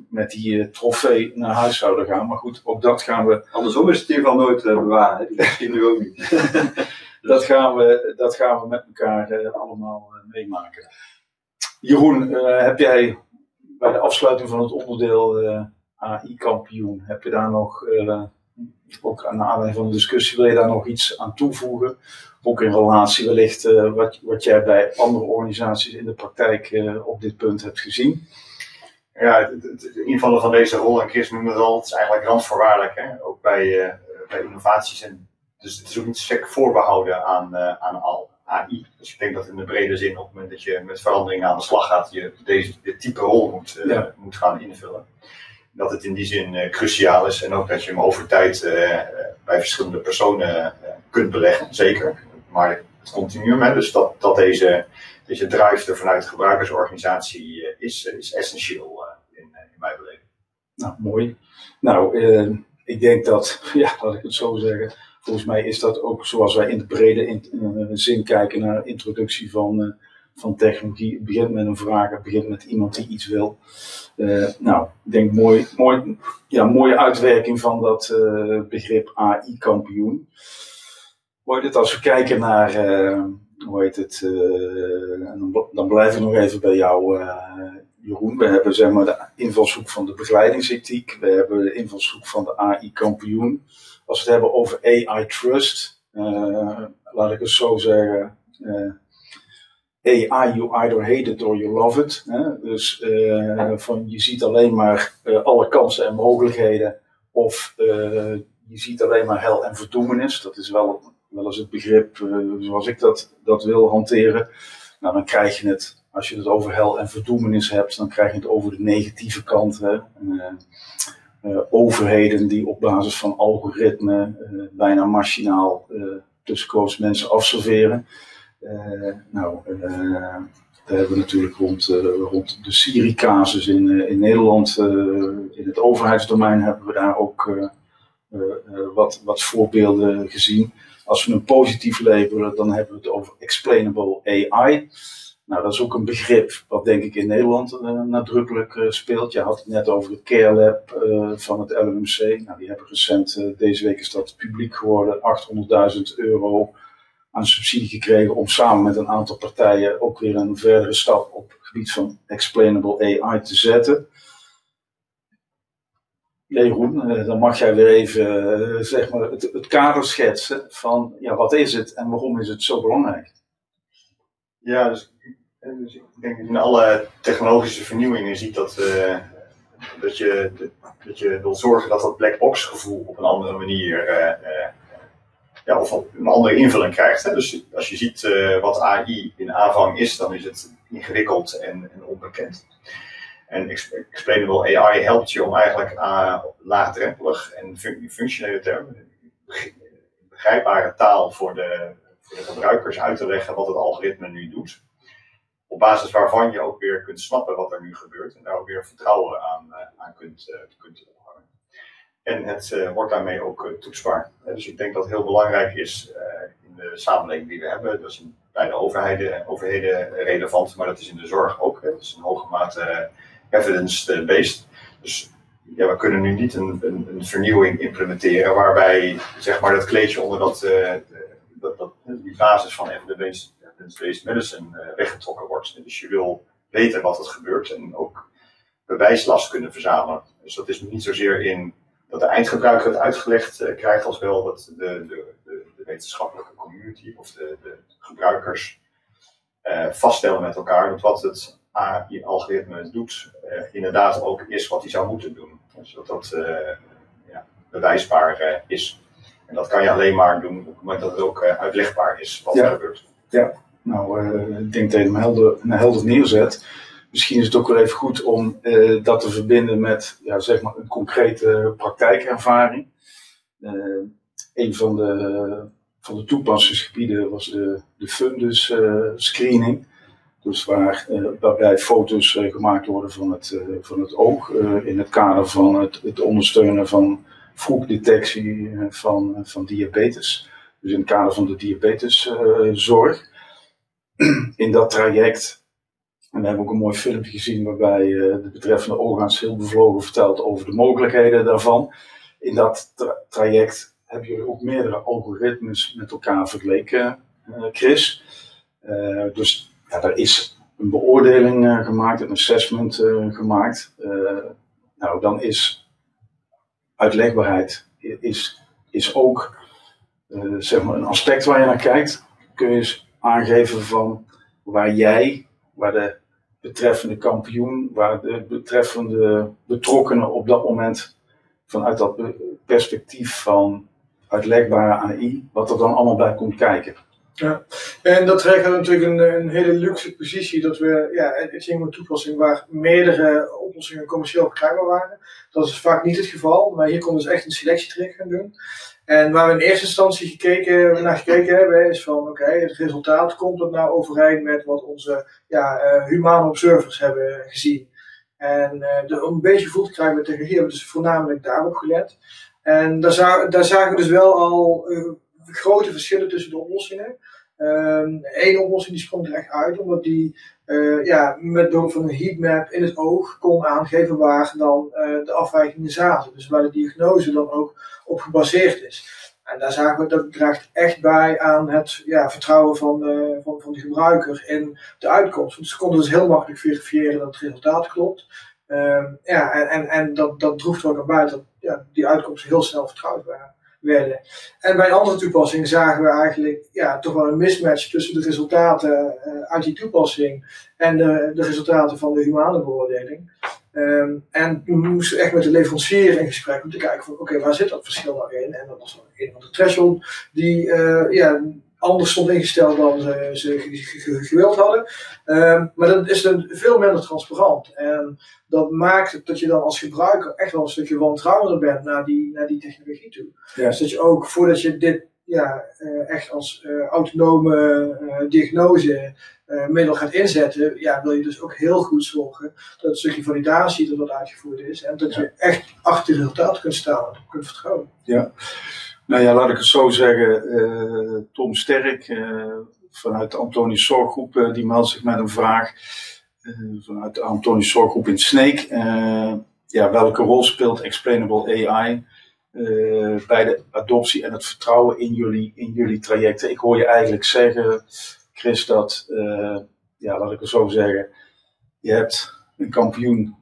Speaker 1: met die eh, trofee naar huis zouden gaan. Maar goed, ook dat gaan we,
Speaker 4: Andersom is het in ieder geval nooit eh, bewaren. Die misschien nu ook niet.
Speaker 1: dat gaan we, dat gaan we met elkaar eh, allemaal meemaken. Jeroen, heb jij bij de afsluiting van het onderdeel AI-kampioen, heb je daar nog, ook aan aanleiding van de discussie, wil je daar nog iets aan toevoegen? Ook in relatie wellicht eh, wat, wat jij bij andere organisaties in de praktijk eh, op dit punt hebt gezien?
Speaker 2: Ja, het, het, het invullen van deze rol, en Chris noemde het al, het is eigenlijk randvoorwaardelijk. Hè? Ook bij, eh, bij innovaties. En, dus het is ook niet sterk voorbehouden aan, aan al AI. Dus ik denk dat in de brede zin, op het moment dat je met veranderingen aan de slag gaat, je deze, dit type rol moet,
Speaker 1: Ja.
Speaker 2: moet gaan invullen. Dat het in die zin eh, cruciaal is en ook dat je hem over tijd eh, bij verschillende personen eh, kunt beleggen, zeker. Maar het continuum, hè, dus dat, dat deze, deze drive er vanuit de gebruikersorganisatie is, is essentieel in, in mijn beleving.
Speaker 1: Nou, mooi. Nou, ik denk dat, ja, laat ik het zo zeggen. Volgens mij is dat ook zoals wij in de brede in, zin kijken naar introductie van, van technologie. Het begint met een vraag, het begint met iemand die iets wil. Eh, nou, ik denk mooi, mooi, ja, mooie uitwerking van dat eh, begrip AI-kampioen. Mooi dit als we kijken naar, eh, hoe heet het, dan, blijf ik nog even bij jou, Jeroen. We hebben zeg maar de invalshoek van de begeleidingsethiek. We hebben de invalshoek van de AI-kampioen. Als we het hebben over AI Trust, eh, laat ik het zo zeggen. AI, you either hate it or you love it. Hè? Dus eh, van, je ziet alleen maar eh, alle kansen en mogelijkheden. Of eh, je ziet alleen maar hel en verdoemenis. Dat is wel, wel eens het begrip zoals ik dat, dat wil hanteren. Nou, dan krijg je het als je het over hel en verdoemenis hebt, dan krijg je het over de negatieve kant. Overheden die op basis van algoritmen eh, bijna machinaal tussenkomst mensen afserveren. Eh, nou, eh, daar hebben we natuurlijk rond, eh, rond de Syrië-casus in, in Nederland, in het overheidsdomein, hebben we daar ook wat, wat voorbeelden gezien. Als we een positief labelen, dan hebben we het over explainable AI. Nou, dat is ook een begrip wat denk ik in Nederland nadrukkelijk speelt. Je had het net over het Care Lab van het LMC. Nou, die hebben recent, deze week is dat publiek geworden, 800.000 euro aan subsidie gekregen om samen met een aantal partijen ook weer een verdere stap op het gebied van explainable AI te zetten. Jeroen, eh, dan mag jij weer even eh, zeg maar het, het kader schetsen van ja, wat is het en waarom is het zo belangrijk?
Speaker 2: Ja, dus, eh, dus ik denk in alle technologische vernieuwingen ziet dat, dat, je, dat je wil zorgen dat dat black box gevoel op een andere manier ja, of een andere invulling krijgt. Hè? Dus als je ziet eh, wat AI in aanvang is, dan is het ingewikkeld en, en onbekend. En exp- explainable AI helpt je om eigenlijk uh, laagdrempelig en fun- functionele termen, beg- begrijpbare taal voor de, voor de gebruikers uit te leggen wat het algoritme nu doet. Op basis waarvan je ook weer kunt snappen wat er nu gebeurt en daar ook weer vertrouwen aan, eh, aan kunt, eh, kunt. En het uh, wordt daarmee ook uh, toetsbaar. dus ik denk dat het heel belangrijk is in de samenleving die we hebben. Dat is bij de overheden, overheden relevant, maar dat is in de zorg ook. Dat is in hoge mate evidence-based. Dus ja, we kunnen nu niet een, een, een, vernieuwing implementeren waarbij zeg maar, dat kleedje onder dat, dat, dat die basis van evidence-based medicine weggetrokken wordt. Dus je wil weten wat er gebeurt en ook bewijslast kunnen verzamelen. Dus dat is niet zozeer in dat de eindgebruiker het uitgelegd uh, krijgt, als wel dat de, de, de, de wetenschappelijke community of de, de gebruikers uh, vaststellen met elkaar dat wat het AI-algoritme doet, uh, inderdaad ook is wat hij zou moeten doen. Dus dat dat ja, bewijsbaar is. En dat kan je alleen maar doen op het moment dat het ook uitlegbaar is wat er gebeurt.
Speaker 1: Ja, nou, ik denk dat je hem helder, helder neerzet misschien is het ook wel even goed om uh, dat te verbinden met ja, zeg maar een concrete praktijkervaring. Uh, een van de, van de toepassingsgebieden was de, de fundus uh, screening. Dus waar, waarbij foto's gemaakt worden van het, van het oog in het kader van het, het ondersteunen van vroegdetectie van, van diabetes. Dus in het kader van de diabeteszorg. in dat traject we hebben ook een mooi filmpje gezien waarbij uh, de betreffende orgaans heel bevlogen vertelt over de mogelijkheden daarvan. In dat traject hebben jullie ook meerdere algoritmes met elkaar vergeleken, uh, Chris. Uh, dus ja, er is een beoordeling gemaakt, een assessment gemaakt. nou, dan is uitlegbaarheid is, is ook zeg maar een aspect waar je naar kijkt. Kun je eens aangeven van waar jij waar de betreffende kampioen, waar de betreffende betrokkenen op dat moment vanuit dat perspectief van uitlegbare AI, wat er dan allemaal bij komt kijken.
Speaker 3: Ja, en dat trekt natuurlijk een, een, hele luxe positie dat we, ja, het is een toepassing waar meerdere oplossingen commercieel verkrijgbaar waren. Dat is vaak niet het geval, maar hier konden ze echt een selectietraject gaan doen. En waar we in eerste instantie gekeken, naar gekeken hebben, is van oké, het resultaat komt dat nou overeen met wat onze ja, uh, humane observers hebben gezien. En uh, de, om een beetje voel te krijgen met technologie hebben we dus voornamelijk daarop gelet. En daar, daar zagen we dus wel al uh, grote verschillen tussen de oplossingen. Eén ehm, oplossing die sprong er echt uit, omdat die uh, ja, met behulp van een heatmap in het oog kon aangeven waar dan uh, de afwijkingen zaten. Dus waar de diagnose dan ook op gebaseerd is. En daar zagen we dat draagt echt bij aan het ja, vertrouwen van de, van, van de gebruiker in de uitkomst. Dus ze konden dus heel makkelijk verifiëren dat het resultaat klopt. Uh, ja, en, en, en dat, dat droeg er ook aan bij dat ja, die uitkomsten heel snel vertrouwd waren werden. En bij andere toepassingen zagen we eigenlijk ja, toch wel een mismatch tussen de resultaten uh, uit die toepassing en de, de resultaten van de humane beoordeling. Um, en we moesten echt met de leverancier in gesprek om te kijken van oké, waar zit dat verschil nou in? En dat was een van de threshold die uh, ja, anders stond ingesteld dan ze, ze gewild hadden. Um, maar dat is dan veel minder transparant. En dat maakt dat je dan als gebruiker echt wel een stukje wantrouwender bent naar die, naar die technologie toe. Ja. Dus dat je ook voordat je dit ja, uh, echt als uh, autonome uh, diagnose middel gaat inzetten, ja, wil je dus ook heel goed zorgen dat het stukje validatie dat wat uitgevoerd is en dat ja. je echt achter het resultaat kunt staan en kunt vertrouwen.
Speaker 1: Ja. Nou ja, laat ik het zo zeggen. Uh, Tom Sterk uh, vanuit de Antonius Zorggroep, uh, die meldt zich met een vraag. vanuit de Antonius Zorggroep in Sneek. ja, welke rol speelt Explainable AI bij de adoptie en het vertrouwen in jullie, in jullie trajecten? Ik hoor je eigenlijk zeggen, Chris, dat, ja, laat ik het zo zeggen. Je hebt een kampioen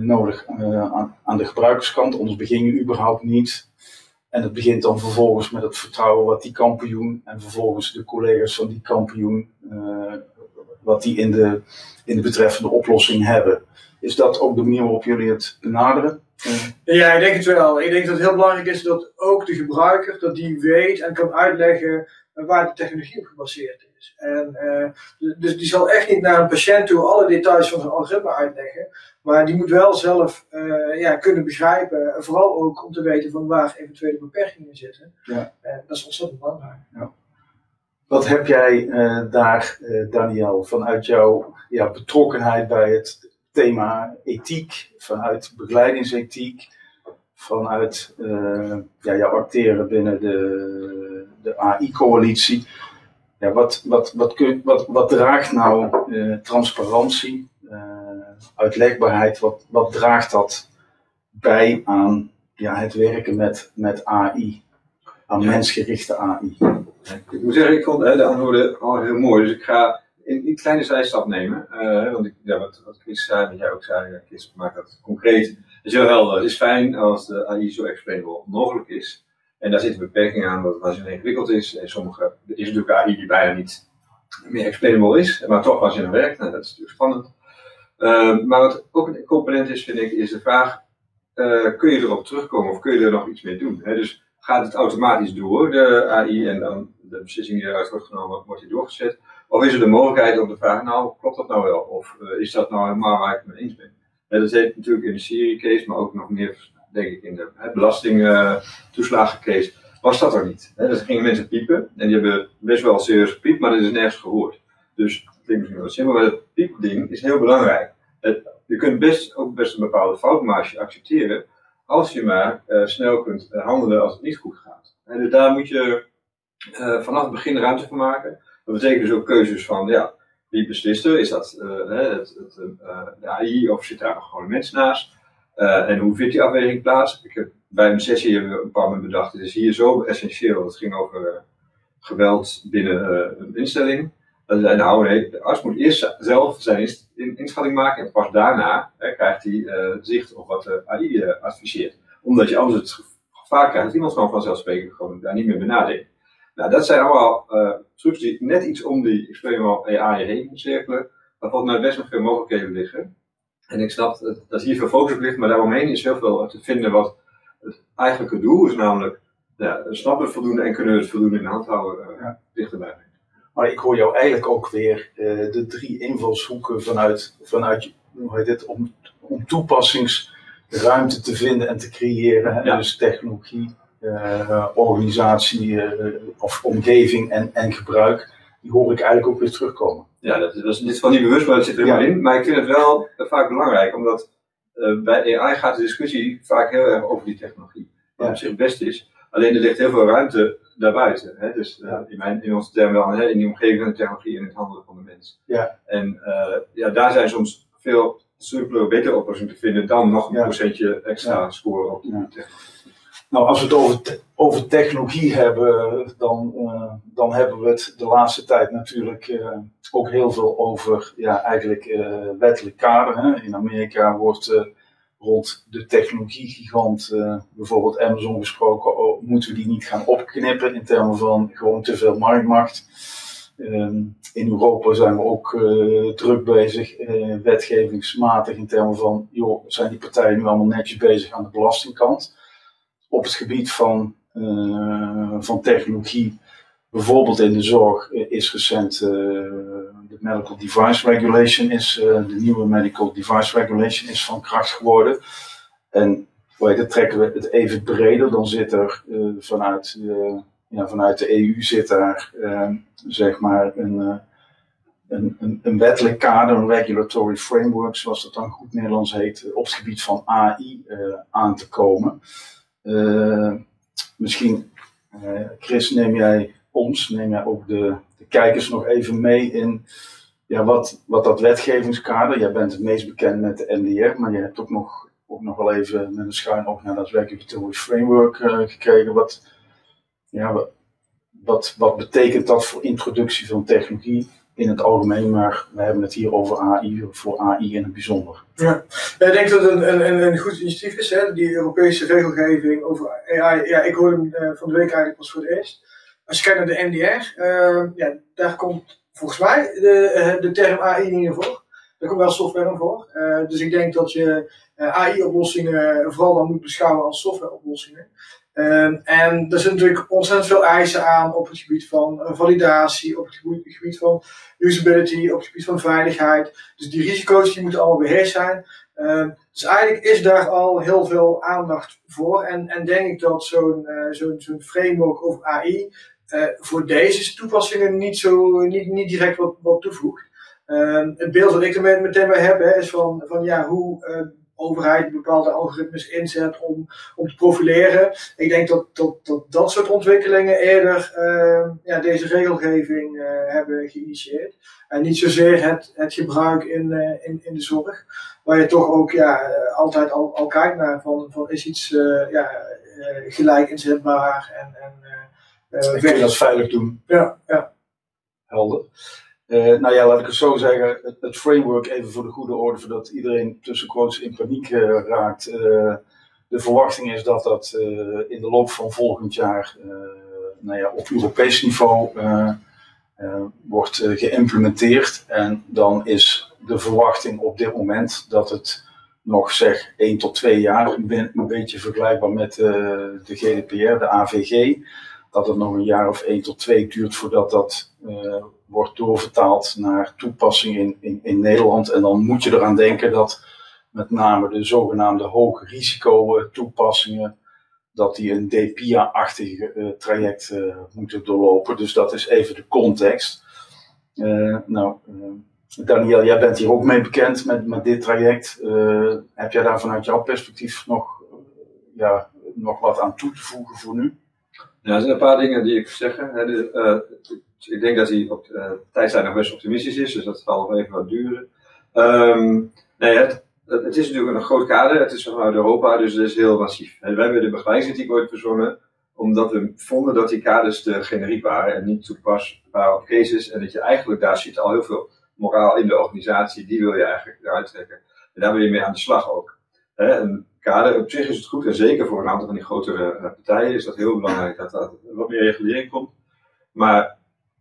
Speaker 1: nodig aan, aan de gebruikerskant, anders begin je überhaupt niet en het begint dan vervolgens met het vertrouwen wat die kampioen en vervolgens de collega's van die kampioen, uh, wat die in de, in de betreffende oplossing hebben. Is dat ook de manier waarop jullie het benaderen?
Speaker 3: Ja, ik denk het wel. Ik denk dat het heel belangrijk is dat ook de gebruiker dat die weet en kan uitleggen waar de technologie op gebaseerd is. En, uh, dus die zal echt niet naar een patiënt toe alle details van zijn algoritme uitleggen. Maar die moet wel zelf uh, ja, kunnen begrijpen. Vooral ook om te weten van waar eventuele beperkingen zitten. Ja. Dat is ontzettend belangrijk. Ja.
Speaker 1: Wat heb jij daar, Daniel, vanuit jouw ja, betrokkenheid bij het thema ethiek, vanuit begeleidingsethiek, vanuit uh, ja, jouw acteren binnen de, de AI-coalitie. Ja, wat, wat, wat, kun, wat, wat draagt nou uh, transparantie, uh, uitlegbaarheid, wat, wat draagt dat bij aan ja, het werken met, met AI, aan mensgerichte AI?
Speaker 4: Ik moet zeggen, ik vond de antwoorden al heel mooi, dus ik ga een, een kleine zijstap nemen. Uh, want ik, ja, wat, wat Chris zei, wat jij ook zei, Chris maakt dat concreet. Het is heel helder. Het is fijn als de AI zo explainable mogelijk is. En daar zitten beperkingen aan dat het ingewikkeld is. En sommige, er is natuurlijk AI die bijna niet meer explainable is, maar toch als je aan werkt, nou, dat is natuurlijk spannend. Uh, maar wat ook een component is, vind ik, is de vraag, uh, kun je erop terugkomen of kun je er nog iets mee doen? Hè? Dus gaat het automatisch door, de AI, en dan de beslissing die eruit wordt genomen, wordt die doorgezet? Of is er de mogelijkheid om te vragen, nou, klopt dat nou wel? Of uh, is dat nou helemaal waar ik het mee eens ben? En dat heet natuurlijk in de Syrië-case, maar ook nog meer, denk ik, in de belastingtoeslagencase, was dat er niet. Hè? Dus gingen mensen piepen, en die hebben best wel serieus gepiept, maar dat is nergens gehoord. Dus het klinkt misschien wel simpel, maar het piepding is heel belangrijk. Het, je kunt best ook best een bepaalde foutmarge accepteren, als je maar uh, snel kunt handelen als het niet goed gaat. Dus daar moet je uh, vanaf het begin ruimte voor maken. Dat betekent dus ook keuzes van, ja, wie beslist er? Is dat het, het, de AI of zit daar gewoon een mens naast? Uh, en hoe vindt die afweging plaats? Ik heb, bij een sessie hebben we een paar moment bedacht, het is hier zo essentieel. Het ging over geweld binnen een instelling. Dat zei, nou nee, de arts moet eerst zelf zijn inschatting maken en pas daarna hè, krijgt hij zicht op wat de AI adviseert. Omdat je anders het gevaar krijgt dat iemand gewoon vanzelfsprekend gewoon daar niet meer bij nadenkt. Nou, dat zijn allemaal uh, trucs die net iets om die experimental AI heen cirkelen, waar volgens mij best nog veel mogelijkheden liggen. En ik snap dat, dat hier veel focus op ligt, maar daaromheen is heel veel te vinden wat het eigenlijke doel is, namelijk ja, snappen we voldoende en kunnen we het voldoende in de hand houden uh, ja. dichterbij.
Speaker 1: Maar ik hoor jou eigenlijk ook weer uh, de drie invalshoeken vanuit, vanuit hoe heet het, om, om toepassingsruimte te vinden en te creëren. Ja. Dus technologie, uh, organisatie of omgeving en, en gebruik, die hoor ik eigenlijk ook weer terugkomen.
Speaker 4: Ja, dat, dat is, dit is van niet bewust, maar dat zit er helemaal ja. in. Maar ik vind het wel vaak belangrijk, omdat uh, bij AI gaat de discussie vaak heel erg over die technologie. Wat ja. op zich het beste is. Alleen er ligt heel veel ruimte daarbuiten. Hè? Dus ja. in, mijn, in onze term wel, hè, in die omgeving van de technologie en het handelen van de mens.
Speaker 1: Ja.
Speaker 4: En ja, daar zijn soms veel simpele, betere oplossingen te vinden dan nog een procentje extra scoren op die technologie.
Speaker 1: Nou, als we het over, over technologie hebben, dan, uh, dan hebben we het de laatste tijd natuurlijk uh, ook heel veel over ja, eigenlijk uh, wettelijk kader. Hè. In Amerika wordt rond de technologiegigant, bijvoorbeeld Amazon gesproken, oh, moeten we die niet gaan opknippen in termen van gewoon te veel marktmacht. Um, in Europa zijn we ook druk bezig, wetgevingsmatig in termen van, joh, zijn die partijen nu allemaal netjes bezig aan de belastingkant? Op het gebied van, uh, van technologie, bijvoorbeeld in de zorg, is recent uh, de Medical Device Regulation, is, uh, de nieuwe Medical Device Regulation is van kracht geworden. En dan trekken we het even breder, dan zit er vanuit, ja, vanuit de EU zit daar zeg maar een, een, een, een, wettelijk kader, een regulatory framework, zoals dat dan goed Nederlands heet, op het gebied van AI aan te komen. Uh, misschien, uh, Chris, neem jij ons, neem jij ook de, de kijkers nog even mee in ja, wat, wat dat wetgevingskader, jij bent het meest bekend met de NDR, maar je hebt ook nog, ook nog wel even met een schuin oog naar dat regulatory framework uh, gekregen. Wat, ja, wat, wat betekent dat voor introductie van technologie in het algemeen, maar we hebben het hier over AI, voor AI in het bijzonder.
Speaker 3: Ja, ik denk dat het een, een, een goed initiatief is, hè? die Europese regelgeving over AI. Ja, ik hoorde hem uh, van de week eigenlijk pas voor het eerst. Als je kijkt naar de NDR, uh, ja, daar komt volgens mij de, de term AI niet in voor. Daar komt wel software in voor. Uh, dus ik denk dat je AI-oplossingen vooral dan moet beschouwen als softwareoplossingen. Um, en er zijn natuurlijk ontzettend veel eisen aan op het gebied van uh, validatie, op het gebied, van usability, op het gebied van veiligheid. Dus die risico's die moeten allemaal beheerst zijn. Um, dus eigenlijk is daar al heel veel aandacht voor. En, en denk ik dat zo'n uh, zo'n zo'n framework over AI uh, voor deze toepassingen niet, zo, niet, niet direct wat, toevoegt. Um, het beeld dat ik er meteen bij heb hè, is van, van ja, hoe overheid bepaalde algoritmes inzet om, om te profileren. Ik denk dat dat, dat, dat soort ontwikkelingen eerder uh, ja, deze regelgeving uh, hebben geïnitieerd. En niet zozeer het, het gebruik in, uh, in, in de zorg, waar je toch ook ja, altijd al, al kijkt naar van, van is iets ja, gelijk inzetbaar en, en
Speaker 1: kun je dat veilig doen.
Speaker 3: Ja, ja.
Speaker 1: Helder. Uh, nou ja, laat ik het zo zeggen. Het, framework, even voor de goede orde, voordat iedereen tussen quotes in paniek uh, raakt. Uh, de verwachting is dat dat in de loop van volgend jaar nou ja, op Europees niveau wordt geïmplementeerd. En dan is de verwachting op dit moment dat het nog zeg 1 tot 2 jaar, een, een beetje vergelijkbaar met de GDPR, de AVG dat het nog een jaar of één tot twee duurt voordat dat wordt doorvertaald naar toepassing in, in, Nederland. En dan moet je eraan denken dat met name de zogenaamde hoog risico toepassingen, dat die een DPIA-achtig uh, traject uh, moeten doorlopen. Dus dat is even de context. nou, Daniel, jij bent hier ook mee bekend met, met dit traject. heb jij daar vanuit jouw perspectief nog, ja, nog wat aan toe te voegen voor nu?
Speaker 4: Nou, er zijn een paar dingen die ik zeggen. Hè, de, ik denk dat hij op uh, tijdslijn nog best optimistisch is, dus dat zal nog even wat duren. Um, nee, het, het, is natuurlijk een groot kader, het is vanuit Europa, dus het is heel massief. En wij hebben de begeleidingsethiek ooit verzonnen, omdat we vonden dat die kaders te generiek waren en niet toepasbaar op cases. En dat je eigenlijk daar zit al heel veel moraal in de organisatie, die wil je eigenlijk eruit trekken. En daar wil je mee aan de slag ook. Hè, kader. Op zich is het goed en zeker voor een aantal van die grotere eh, partijen is dat heel belangrijk dat er wat meer regulering komt. Maar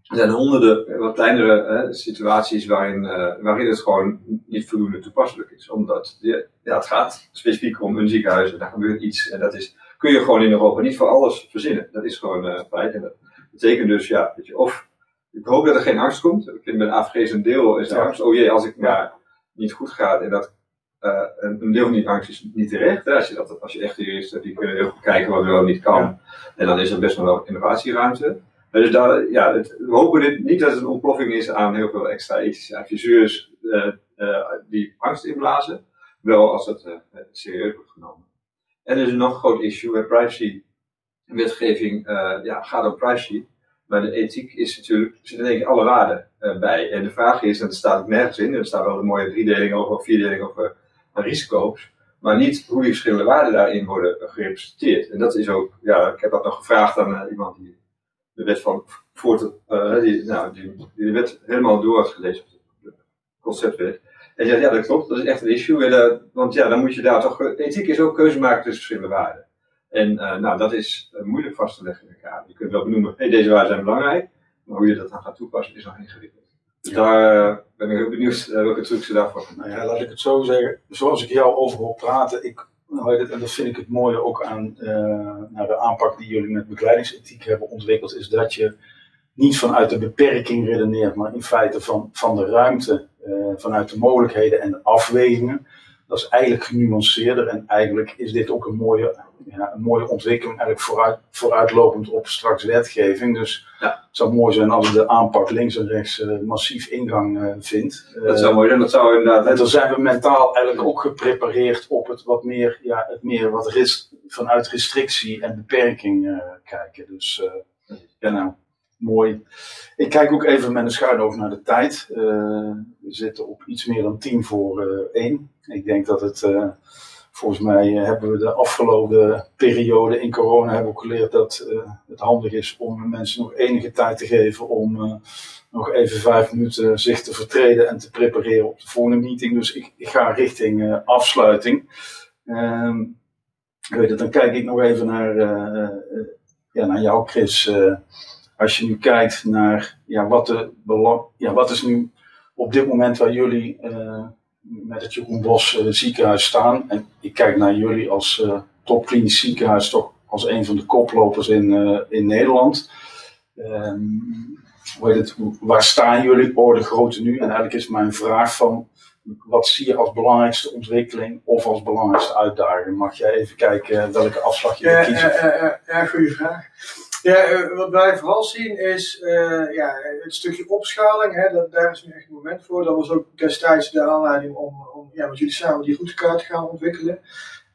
Speaker 4: er zijn honderden eh, wat kleinere hè, situaties waarin, uh, waarin het gewoon niet voldoende toepasselijk is. Omdat ja, het gaat specifiek om een ziekenhuis en daar gebeurt iets en dat is, kun je gewoon in Europa niet voor alles verzinnen. Dat is gewoon uh, feit en dat betekent dus ja, weet je, of ik hoop dat er geen angst komt. Ik vind de een deel is de angst, oh jee, als ik maar niet goed gaat en dat uh, een deel van die angst is niet terecht. Hè. Als, je dat, als je echt juristen hebt, die kunnen heel goed kijken wat wel niet kan. En dan is er best wel innovatieruimte. Dus daar, ja, het, we hopen dit, niet dat het een ontploffing is aan heel veel extra ethische adviseurs uh, uh, die angst inblazen. Wel als het serieus wordt genomen. En er is nog een groot issue met privacy. Wetgeving ja, gaat om privacy. Maar de ethiek is natuurlijk, er zitten alle waarden bij. En de vraag is, en dat staat ook nergens in, er staat wel een mooie driedeling over, of vierdeling over risico's, maar niet hoe die verschillende waarden daarin worden gerepresenteerd. En dat is ook, ja, ik heb dat nog gevraagd aan iemand die de wet van voort, uh, die, nou, die, die de wet helemaal door had gelezen, de conceptwet. En zei, ja, dat klopt, dat is echt een issue. En, uh, want ja, dan moet je daar toch, ethiek is ook keuze maken tussen verschillende waarden. En nou, dat is moeilijk vast te leggen in elkaar. Je kunt wel benoemen, hey, deze waarden zijn belangrijk, maar hoe je dat dan gaat toepassen is nog ingewikkeld. Dus daar eh, ben ik heel benieuwd welke trucs ze daarvoor
Speaker 1: Nou ja, laat ik het zo zeggen. Zoals ik jou over wil praten, ik, nou, en dat vind ik het mooie ook aan uh, nou, de aanpak die jullie met begeleidingsethiek hebben ontwikkeld, is dat je niet vanuit de beperking redeneert, maar in feite van, van de ruimte, uh, vanuit de mogelijkheden en de afwegingen. Dat is eigenlijk genuanceerder en eigenlijk is dit ook een mooie ja, een mooie ontwikkeling, eigenlijk vooruit, vooruitlopend op straks wetgeving. Dus ja. het zou mooi zijn als de aanpak links en rechts uh, massief ingang uh, vindt.
Speaker 4: dat zou mooi zijn, dat zou inderdaad.
Speaker 1: En dan zijn we mentaal eigenlijk ook geprepareerd op het wat meer, ja, het meer wat ris vanuit restrictie en beperking uh, kijken. Dus ja, nou, mooi. Ik kijk ook even met een schuin oog naar de tijd. we zitten op iets meer dan tien voor één. Ik denk dat het volgens mij eh, hebben we de afgelopen periode in corona hebben geleerd dat het handig is om mensen nog enige tijd te geven om nog even vijf minuten zich te vertreden en te prepareren op de volgende meeting. Dus ik, ga richting afsluiting. Ehm, weet het, dan kijk ik nog even naar, ja, naar jou, Chris. Als je nu kijkt naar ja, wat, de belang, ja, wat is nu op dit moment waar jullie met het Jeroen Bos uh, ziekenhuis staan. En ik kijk naar jullie als uh, topklinisch ziekenhuis toch als een van de koplopers in, in Nederland. Um, hoe het, waar staan jullie op de grootte nu? En eigenlijk is mijn vraag van, wat zie je als belangrijkste ontwikkeling of als belangrijkste uitdaging? Mag jij even kijken welke afslag je
Speaker 3: ja,
Speaker 1: kiezen?
Speaker 3: Ja, ja, ja, goede vraag. Ja, eh, wat wij vooral zien is uh, ja, het stukje opschaling. Hè, dat, daar is nu echt een moment voor. Dat was ook destijds de aanleiding om, om ja, met jullie samen die routekaart te gaan ontwikkelen.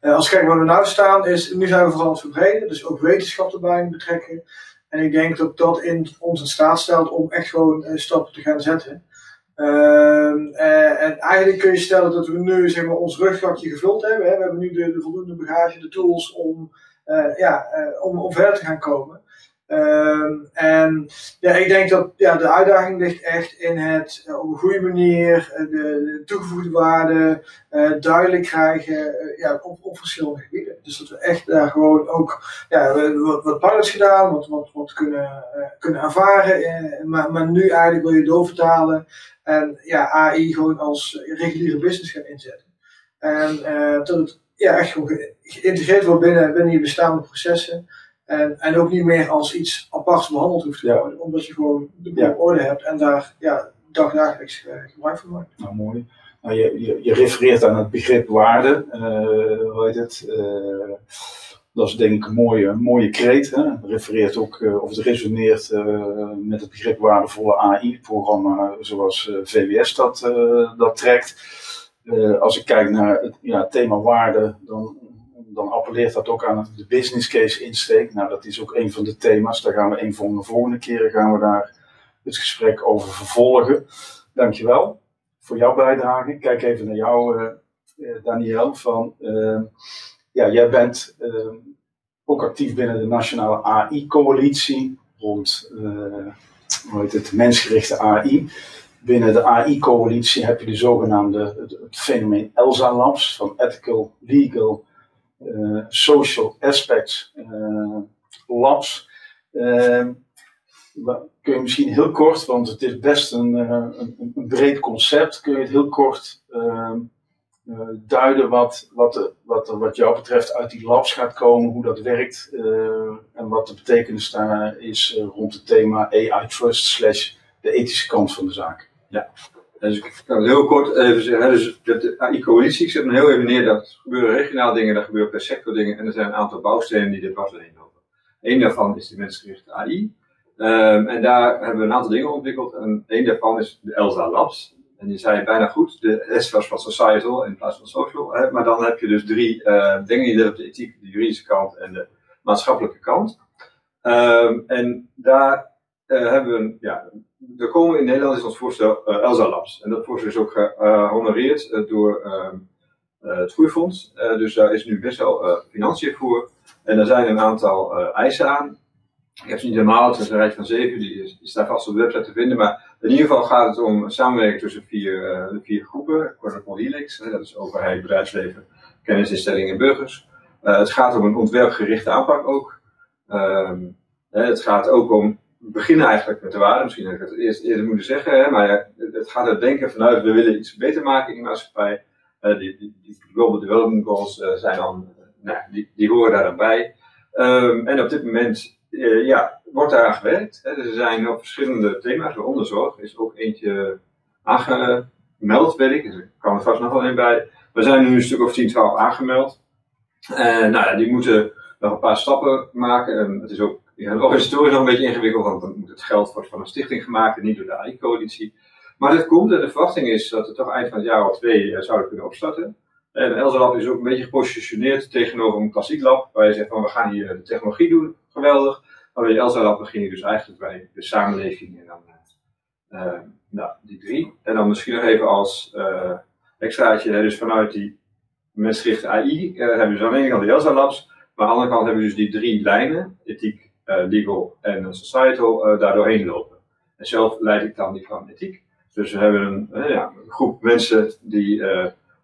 Speaker 3: Uh, als je kijkt waar we nu staan, is nu zijn we vooral aan het verbreden. Dus ook wetenschap erbij betrekken. En ik denk dat dat in ons in staat stelt om echt gewoon stappen te gaan zetten. Ehm, en eigenlijk kun je stellen dat we nu zeg maar, ons rugzakje gevuld hebben. We hebben nu de, de voldoende bagage, de tools om, ja, om, om verder te gaan komen. Ehm, en ja, ik denk dat ja, de uitdaging ligt echt in het uh, op een goede manier uh, de, de, toegevoegde waarde uh, duidelijk krijgen ja, op, op verschillende gebieden. Dus dat we echt daar gewoon ook ja, wat, wat pilots gedaan, wat, wat, wat kunnen, kunnen ervaren, maar, maar nu eigenlijk wil je doorvertalen en ja, AI gewoon als reguliere business gaan inzetten. En dat het ja, echt gewoon geïntegreerd wordt binnen, binnen je bestaande processen. En, en ook niet meer als iets aparts behandeld hoeft te worden, omdat je gewoon de ja. orde hebt en daar ja, dagdagelijks uh, gebruik van maakt.
Speaker 1: Nou, mooi. Nou, je, je, je refereert aan het begrip waarde, uh, hoe heet het? Uh, dat is denk ik een mooie, mooie kreet. Hè? Het refereert ook, of het resoneert met het begrip waardevolle AI-programma zoals VWS dat, dat trekt. als ik kijk naar het ja, thema waarde, dan dan appelleert dat ook aan de business case insteek. Nou, dat is ook een van de thema's. Daar gaan we een van de volgende keren gaan we daar het gesprek over vervolgen. Dankjewel voor jouw bijdrage. Kijk even naar jou, uh, Daniel. Van, uh, ja, jij bent uh, ook actief binnen de Nationale AI-coalitie rond hoe heet het, mensgerichte AI. Binnen de AI-coalitie heb je de zogenaamde het, het fenomeen ELSA Labs van Ethical, Legal social aspects uh, labs. Uh, kun je misschien heel kort, want het is best een, een, een breed concept, kun je het heel kort ehm, duiden wat, wat, wat wat jou betreft uit die labs gaat komen, hoe dat werkt en wat de betekenis daar is rond het thema AI Trust slash de ethische kant van de zaak.
Speaker 4: Ja. Dus ik kan het heel kort even zeggen. Dus de AI-coalitie, ik zet me heel even neer, dat gebeuren regionaal dingen, dat gebeuren per sector dingen. En er zijn een aantal bouwstenen die er dwars doorheen lopen. Eén daarvan is de mensgerichte AI. Um, en daar hebben we een aantal dingen ontwikkeld. En één daarvan is de ELSA Labs. En die zei bijna goed, de S was van societal in plaats van social. Hè? Maar dan heb je dus drie uh, dingen. Je hebt de ethiek, de juridische kant en de maatschappelijke kant. Um, en daar uh, hebben we ja, er komen in Nederland is ons voorstel uh, ELSA Labs. En dat voorstel is ook gehonoreerd uh, door ehm, het Groeifonds. dus daar is nu best wel financiën voor. En er zijn een aantal eisen aan. Ik heb ze niet helemaal, het is een rijtje van zeven, die is, staat vast op de website te vinden. Maar in ieder geval gaat het om samenwerking tussen vier, de vier groepen. Protocol Helix, dat is overheid, bedrijfsleven, kennisinstellingen en burgers. het gaat om een ontwerpgerichte aanpak ook. Um, het gaat ook om beginnen eigenlijk met de waarde. Misschien had ik het eerst eerder moeten zeggen, hè, maar het gaat het denken vanuit we willen iets beter maken in de maatschappij. Uh, die, die, die, Global Development Goals uh, zijn dan, uh, nou, die, die horen daar dan bij. Um, en op dit moment ja, wordt daar aan gewerkt. Hè. Dus er zijn op verschillende thema's, waaronder is ook eentje aangemeld, weet ik. Dus er kan er vast nog wel een bij. We zijn nu een stuk of 10, 12 aangemeld. Nou ja, die moeten nog een paar stappen maken. En het is ook ja, de organisatorisch nog een beetje ingewikkeld, want dan moet het geld wordt van een stichting gemaakt en niet door de AI-coalitie. Maar dit komt en de verwachting is dat het toch eind van het jaar of twee uh, zouden kunnen opstarten. En Elsa Lab is ook een beetje gepositioneerd tegenover een klassiek lab, waar je zegt van we gaan hier de technologie doen, geweldig. Maar bij Elsa Lab begin je dus eigenlijk bij de samenleving en dan uh, nou, die drie. En dan misschien nog even als extraatje, dus vanuit die mensgerichte AI hebben we dus aan de ene kant de Elsa Labs, maar aan de andere kant hebben we dus die drie lijnen, ethiek, legal en societal uh, daar doorheen lopen. En zelf leid ik dan die van ethiek. Dus we hebben een, uh, ja, een groep mensen die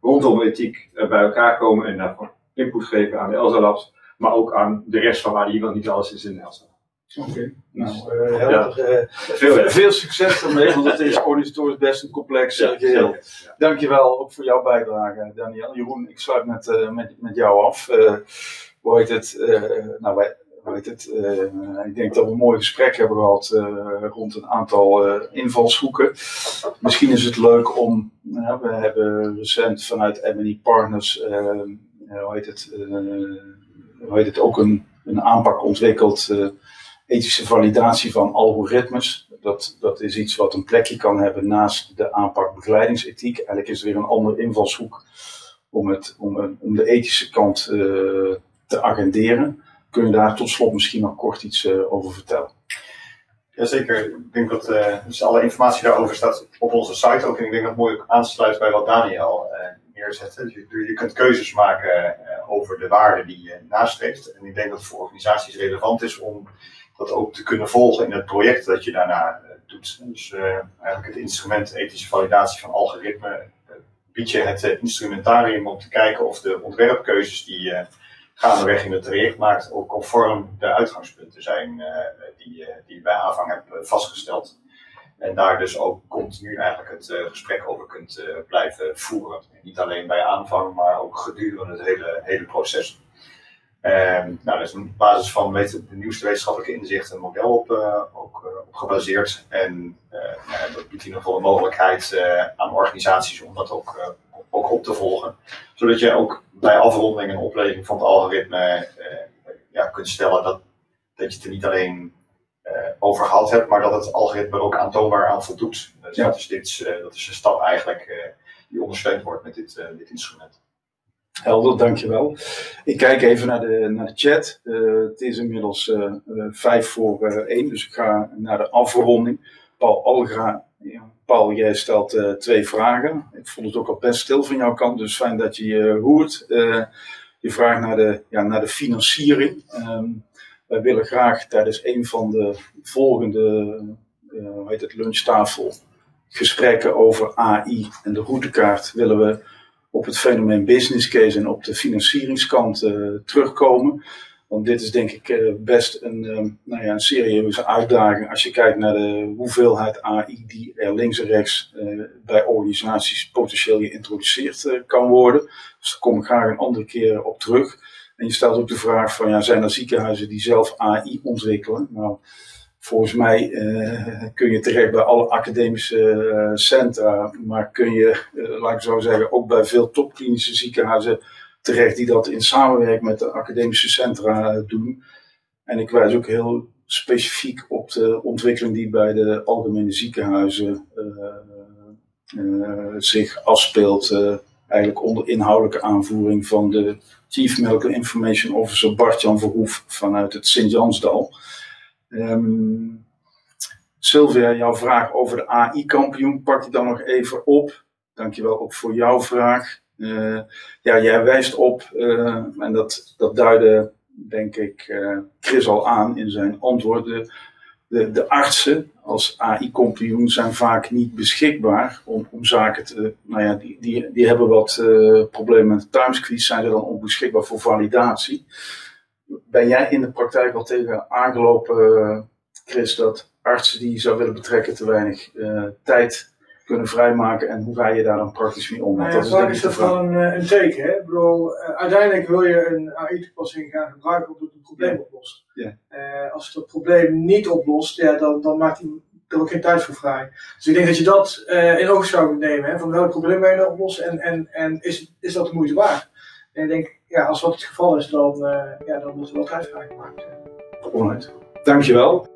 Speaker 4: rondom ethiek bij elkaar komen en daarvoor input geven aan de ELSA Labs, maar ook aan de rest van AI, want niet alles is in ELSA.
Speaker 1: Oké, okay. nou, ja. veel, veel, succes ermee, want het is best een complex ja, geheel. Ja. Dankjewel ook voor jouw bijdrage, Daniel. Jeroen, ik sluit met, met, met jou af. hoe heet het? nou, wij, het, uh, ik denk dat we een mooi gesprek hebben gehad uh, rond een aantal uh, invalshoeken. Misschien is het leuk om, we hebben recent vanuit M&E Partners, hoe heet het, hoe heet het, ook een, een aanpak ontwikkeld ethische validatie van algoritmes. Dat, dat is iets wat een plekje kan hebben naast de aanpak begeleidingsethiek. Eigenlijk is het weer een andere invalshoek om, het, om, om de ethische kant te agenderen. Kun je daar tot slot misschien nog kort iets uh, over vertellen?
Speaker 2: Jazeker, ik denk dat uh, dus alle informatie daarover staat op onze site ook. En ik denk dat het mooi aansluit bij wat Daniel neerzet. Dus je, je, kunt keuzes maken over de waarden die je nastreeft. En ik denk dat het voor organisaties relevant is om dat ook te kunnen volgen in het project dat je daarna doet. Dus eigenlijk het instrument ethische validatie van algoritme bied je het instrumentarium om te kijken of de ontwerpkeuzes die je gaandeweg in het traject maakt ook conform de uitgangspunten zijn uh, die, die je bij aanvang hebt vastgesteld. En daar dus ook continu eigenlijk het gesprek over kunt blijven voeren. niet alleen bij aanvang, maar ook gedurende het hele, hele proces. Um, nou, dat is op basis van de nieuwste wetenschappelijke inzichten een model op, ook, op gebaseerd. En nou, dat biedt in ieder geval de mogelijkheid aan organisaties om dat ook, ook op te volgen. Zodat je ook bij afronding en opleving van het algoritme ja, kunt stellen dat, dat je het er niet alleen over gehad hebt, maar dat het algoritme er ook aantoonbaar aan voldoet. Dus dat, is dit, dat is een stap eigenlijk die ondersteund wordt met dit, dit instrument.
Speaker 1: Helder, dankjewel. Ik kijk even naar de, naar chat. Uh, het is inmiddels uh, uh, vijf voor één, dus ik ga naar de afronding. Paul Algra, Paul, jij stelt twee vragen. Ik vond het ook al best stil van jouw kant, dus fijn dat je je je vraagt naar de, ja, naar de financiering. Um, wij willen graag tijdens een van de volgende hoe heet het, lunchtafel gesprekken over AI en de routekaart willen we op het fenomeen business case en op de financieringskant uh, terugkomen. Want dit is denk ik uh, best een, um, nou ja, een serieuze uitdaging als je kijkt naar de hoeveelheid AI die er links en rechts bij organisaties potentieel geïntroduceerd kan worden. Dus daar kom ik graag een andere keer op terug. En je stelt ook de vraag van, ja, zijn er ziekenhuizen die zelf AI ontwikkelen? Nou, Volgens mij uh, kun je terecht bij alle academische uh, centra, maar kun je, uh, laat ik zo zeggen, ook bij veel topklinische ziekenhuizen terecht die dat in samenwerking met de academische centra doen. En ik wijs ook heel specifiek op de ontwikkeling die bij de algemene ziekenhuizen zich afspeelt. eigenlijk onder inhoudelijke aanvoering van de Chief Medical Information Officer Bart-Jan Verhoef vanuit het Sint-Jansdal. Um, Sylvia, jouw vraag over de AI-kampioen pak ik dan nog even op. Dankjewel ook voor jouw vraag. Uh, ja, jij wijst op, uh, en dat, dat duidde denk ik uh, Chris al aan in zijn antwoorden. De, de artsen als AI-kampioen zijn vaak niet beschikbaar om, om zaken te. Nou ja, die, die, die hebben wat problemen met de timesqueeze, zijn er dan onbeschikbaar voor validatie ben jij in de praktijk al tegen aangelopen, Chris, dat artsen die je zou willen betrekken te weinig uh, tijd kunnen vrijmaken en hoe ga je daar dan praktisch mee om?
Speaker 3: Want nou ja, dat is, dat gewoon een, een teken. Hè? Ik bedoel, uh, uiteindelijk wil je een AI-toepassing gaan gebruiken omdat het een probleem ja. oplost. Ja. Uh, als het dat probleem niet oplost, ja, dan, dan maakt hij er ook geen tijd voor vrij. Dus ik denk dat je dat in oog zou nemen. Hè? Van welk probleem wil je oplossen en, en, en is, is dat de moeite waard? En ik denk, ja, als dat het geval is, dan, uh, ja, dan moet er wel tijd vrijgemaakt.
Speaker 1: Alright. Dankjewel.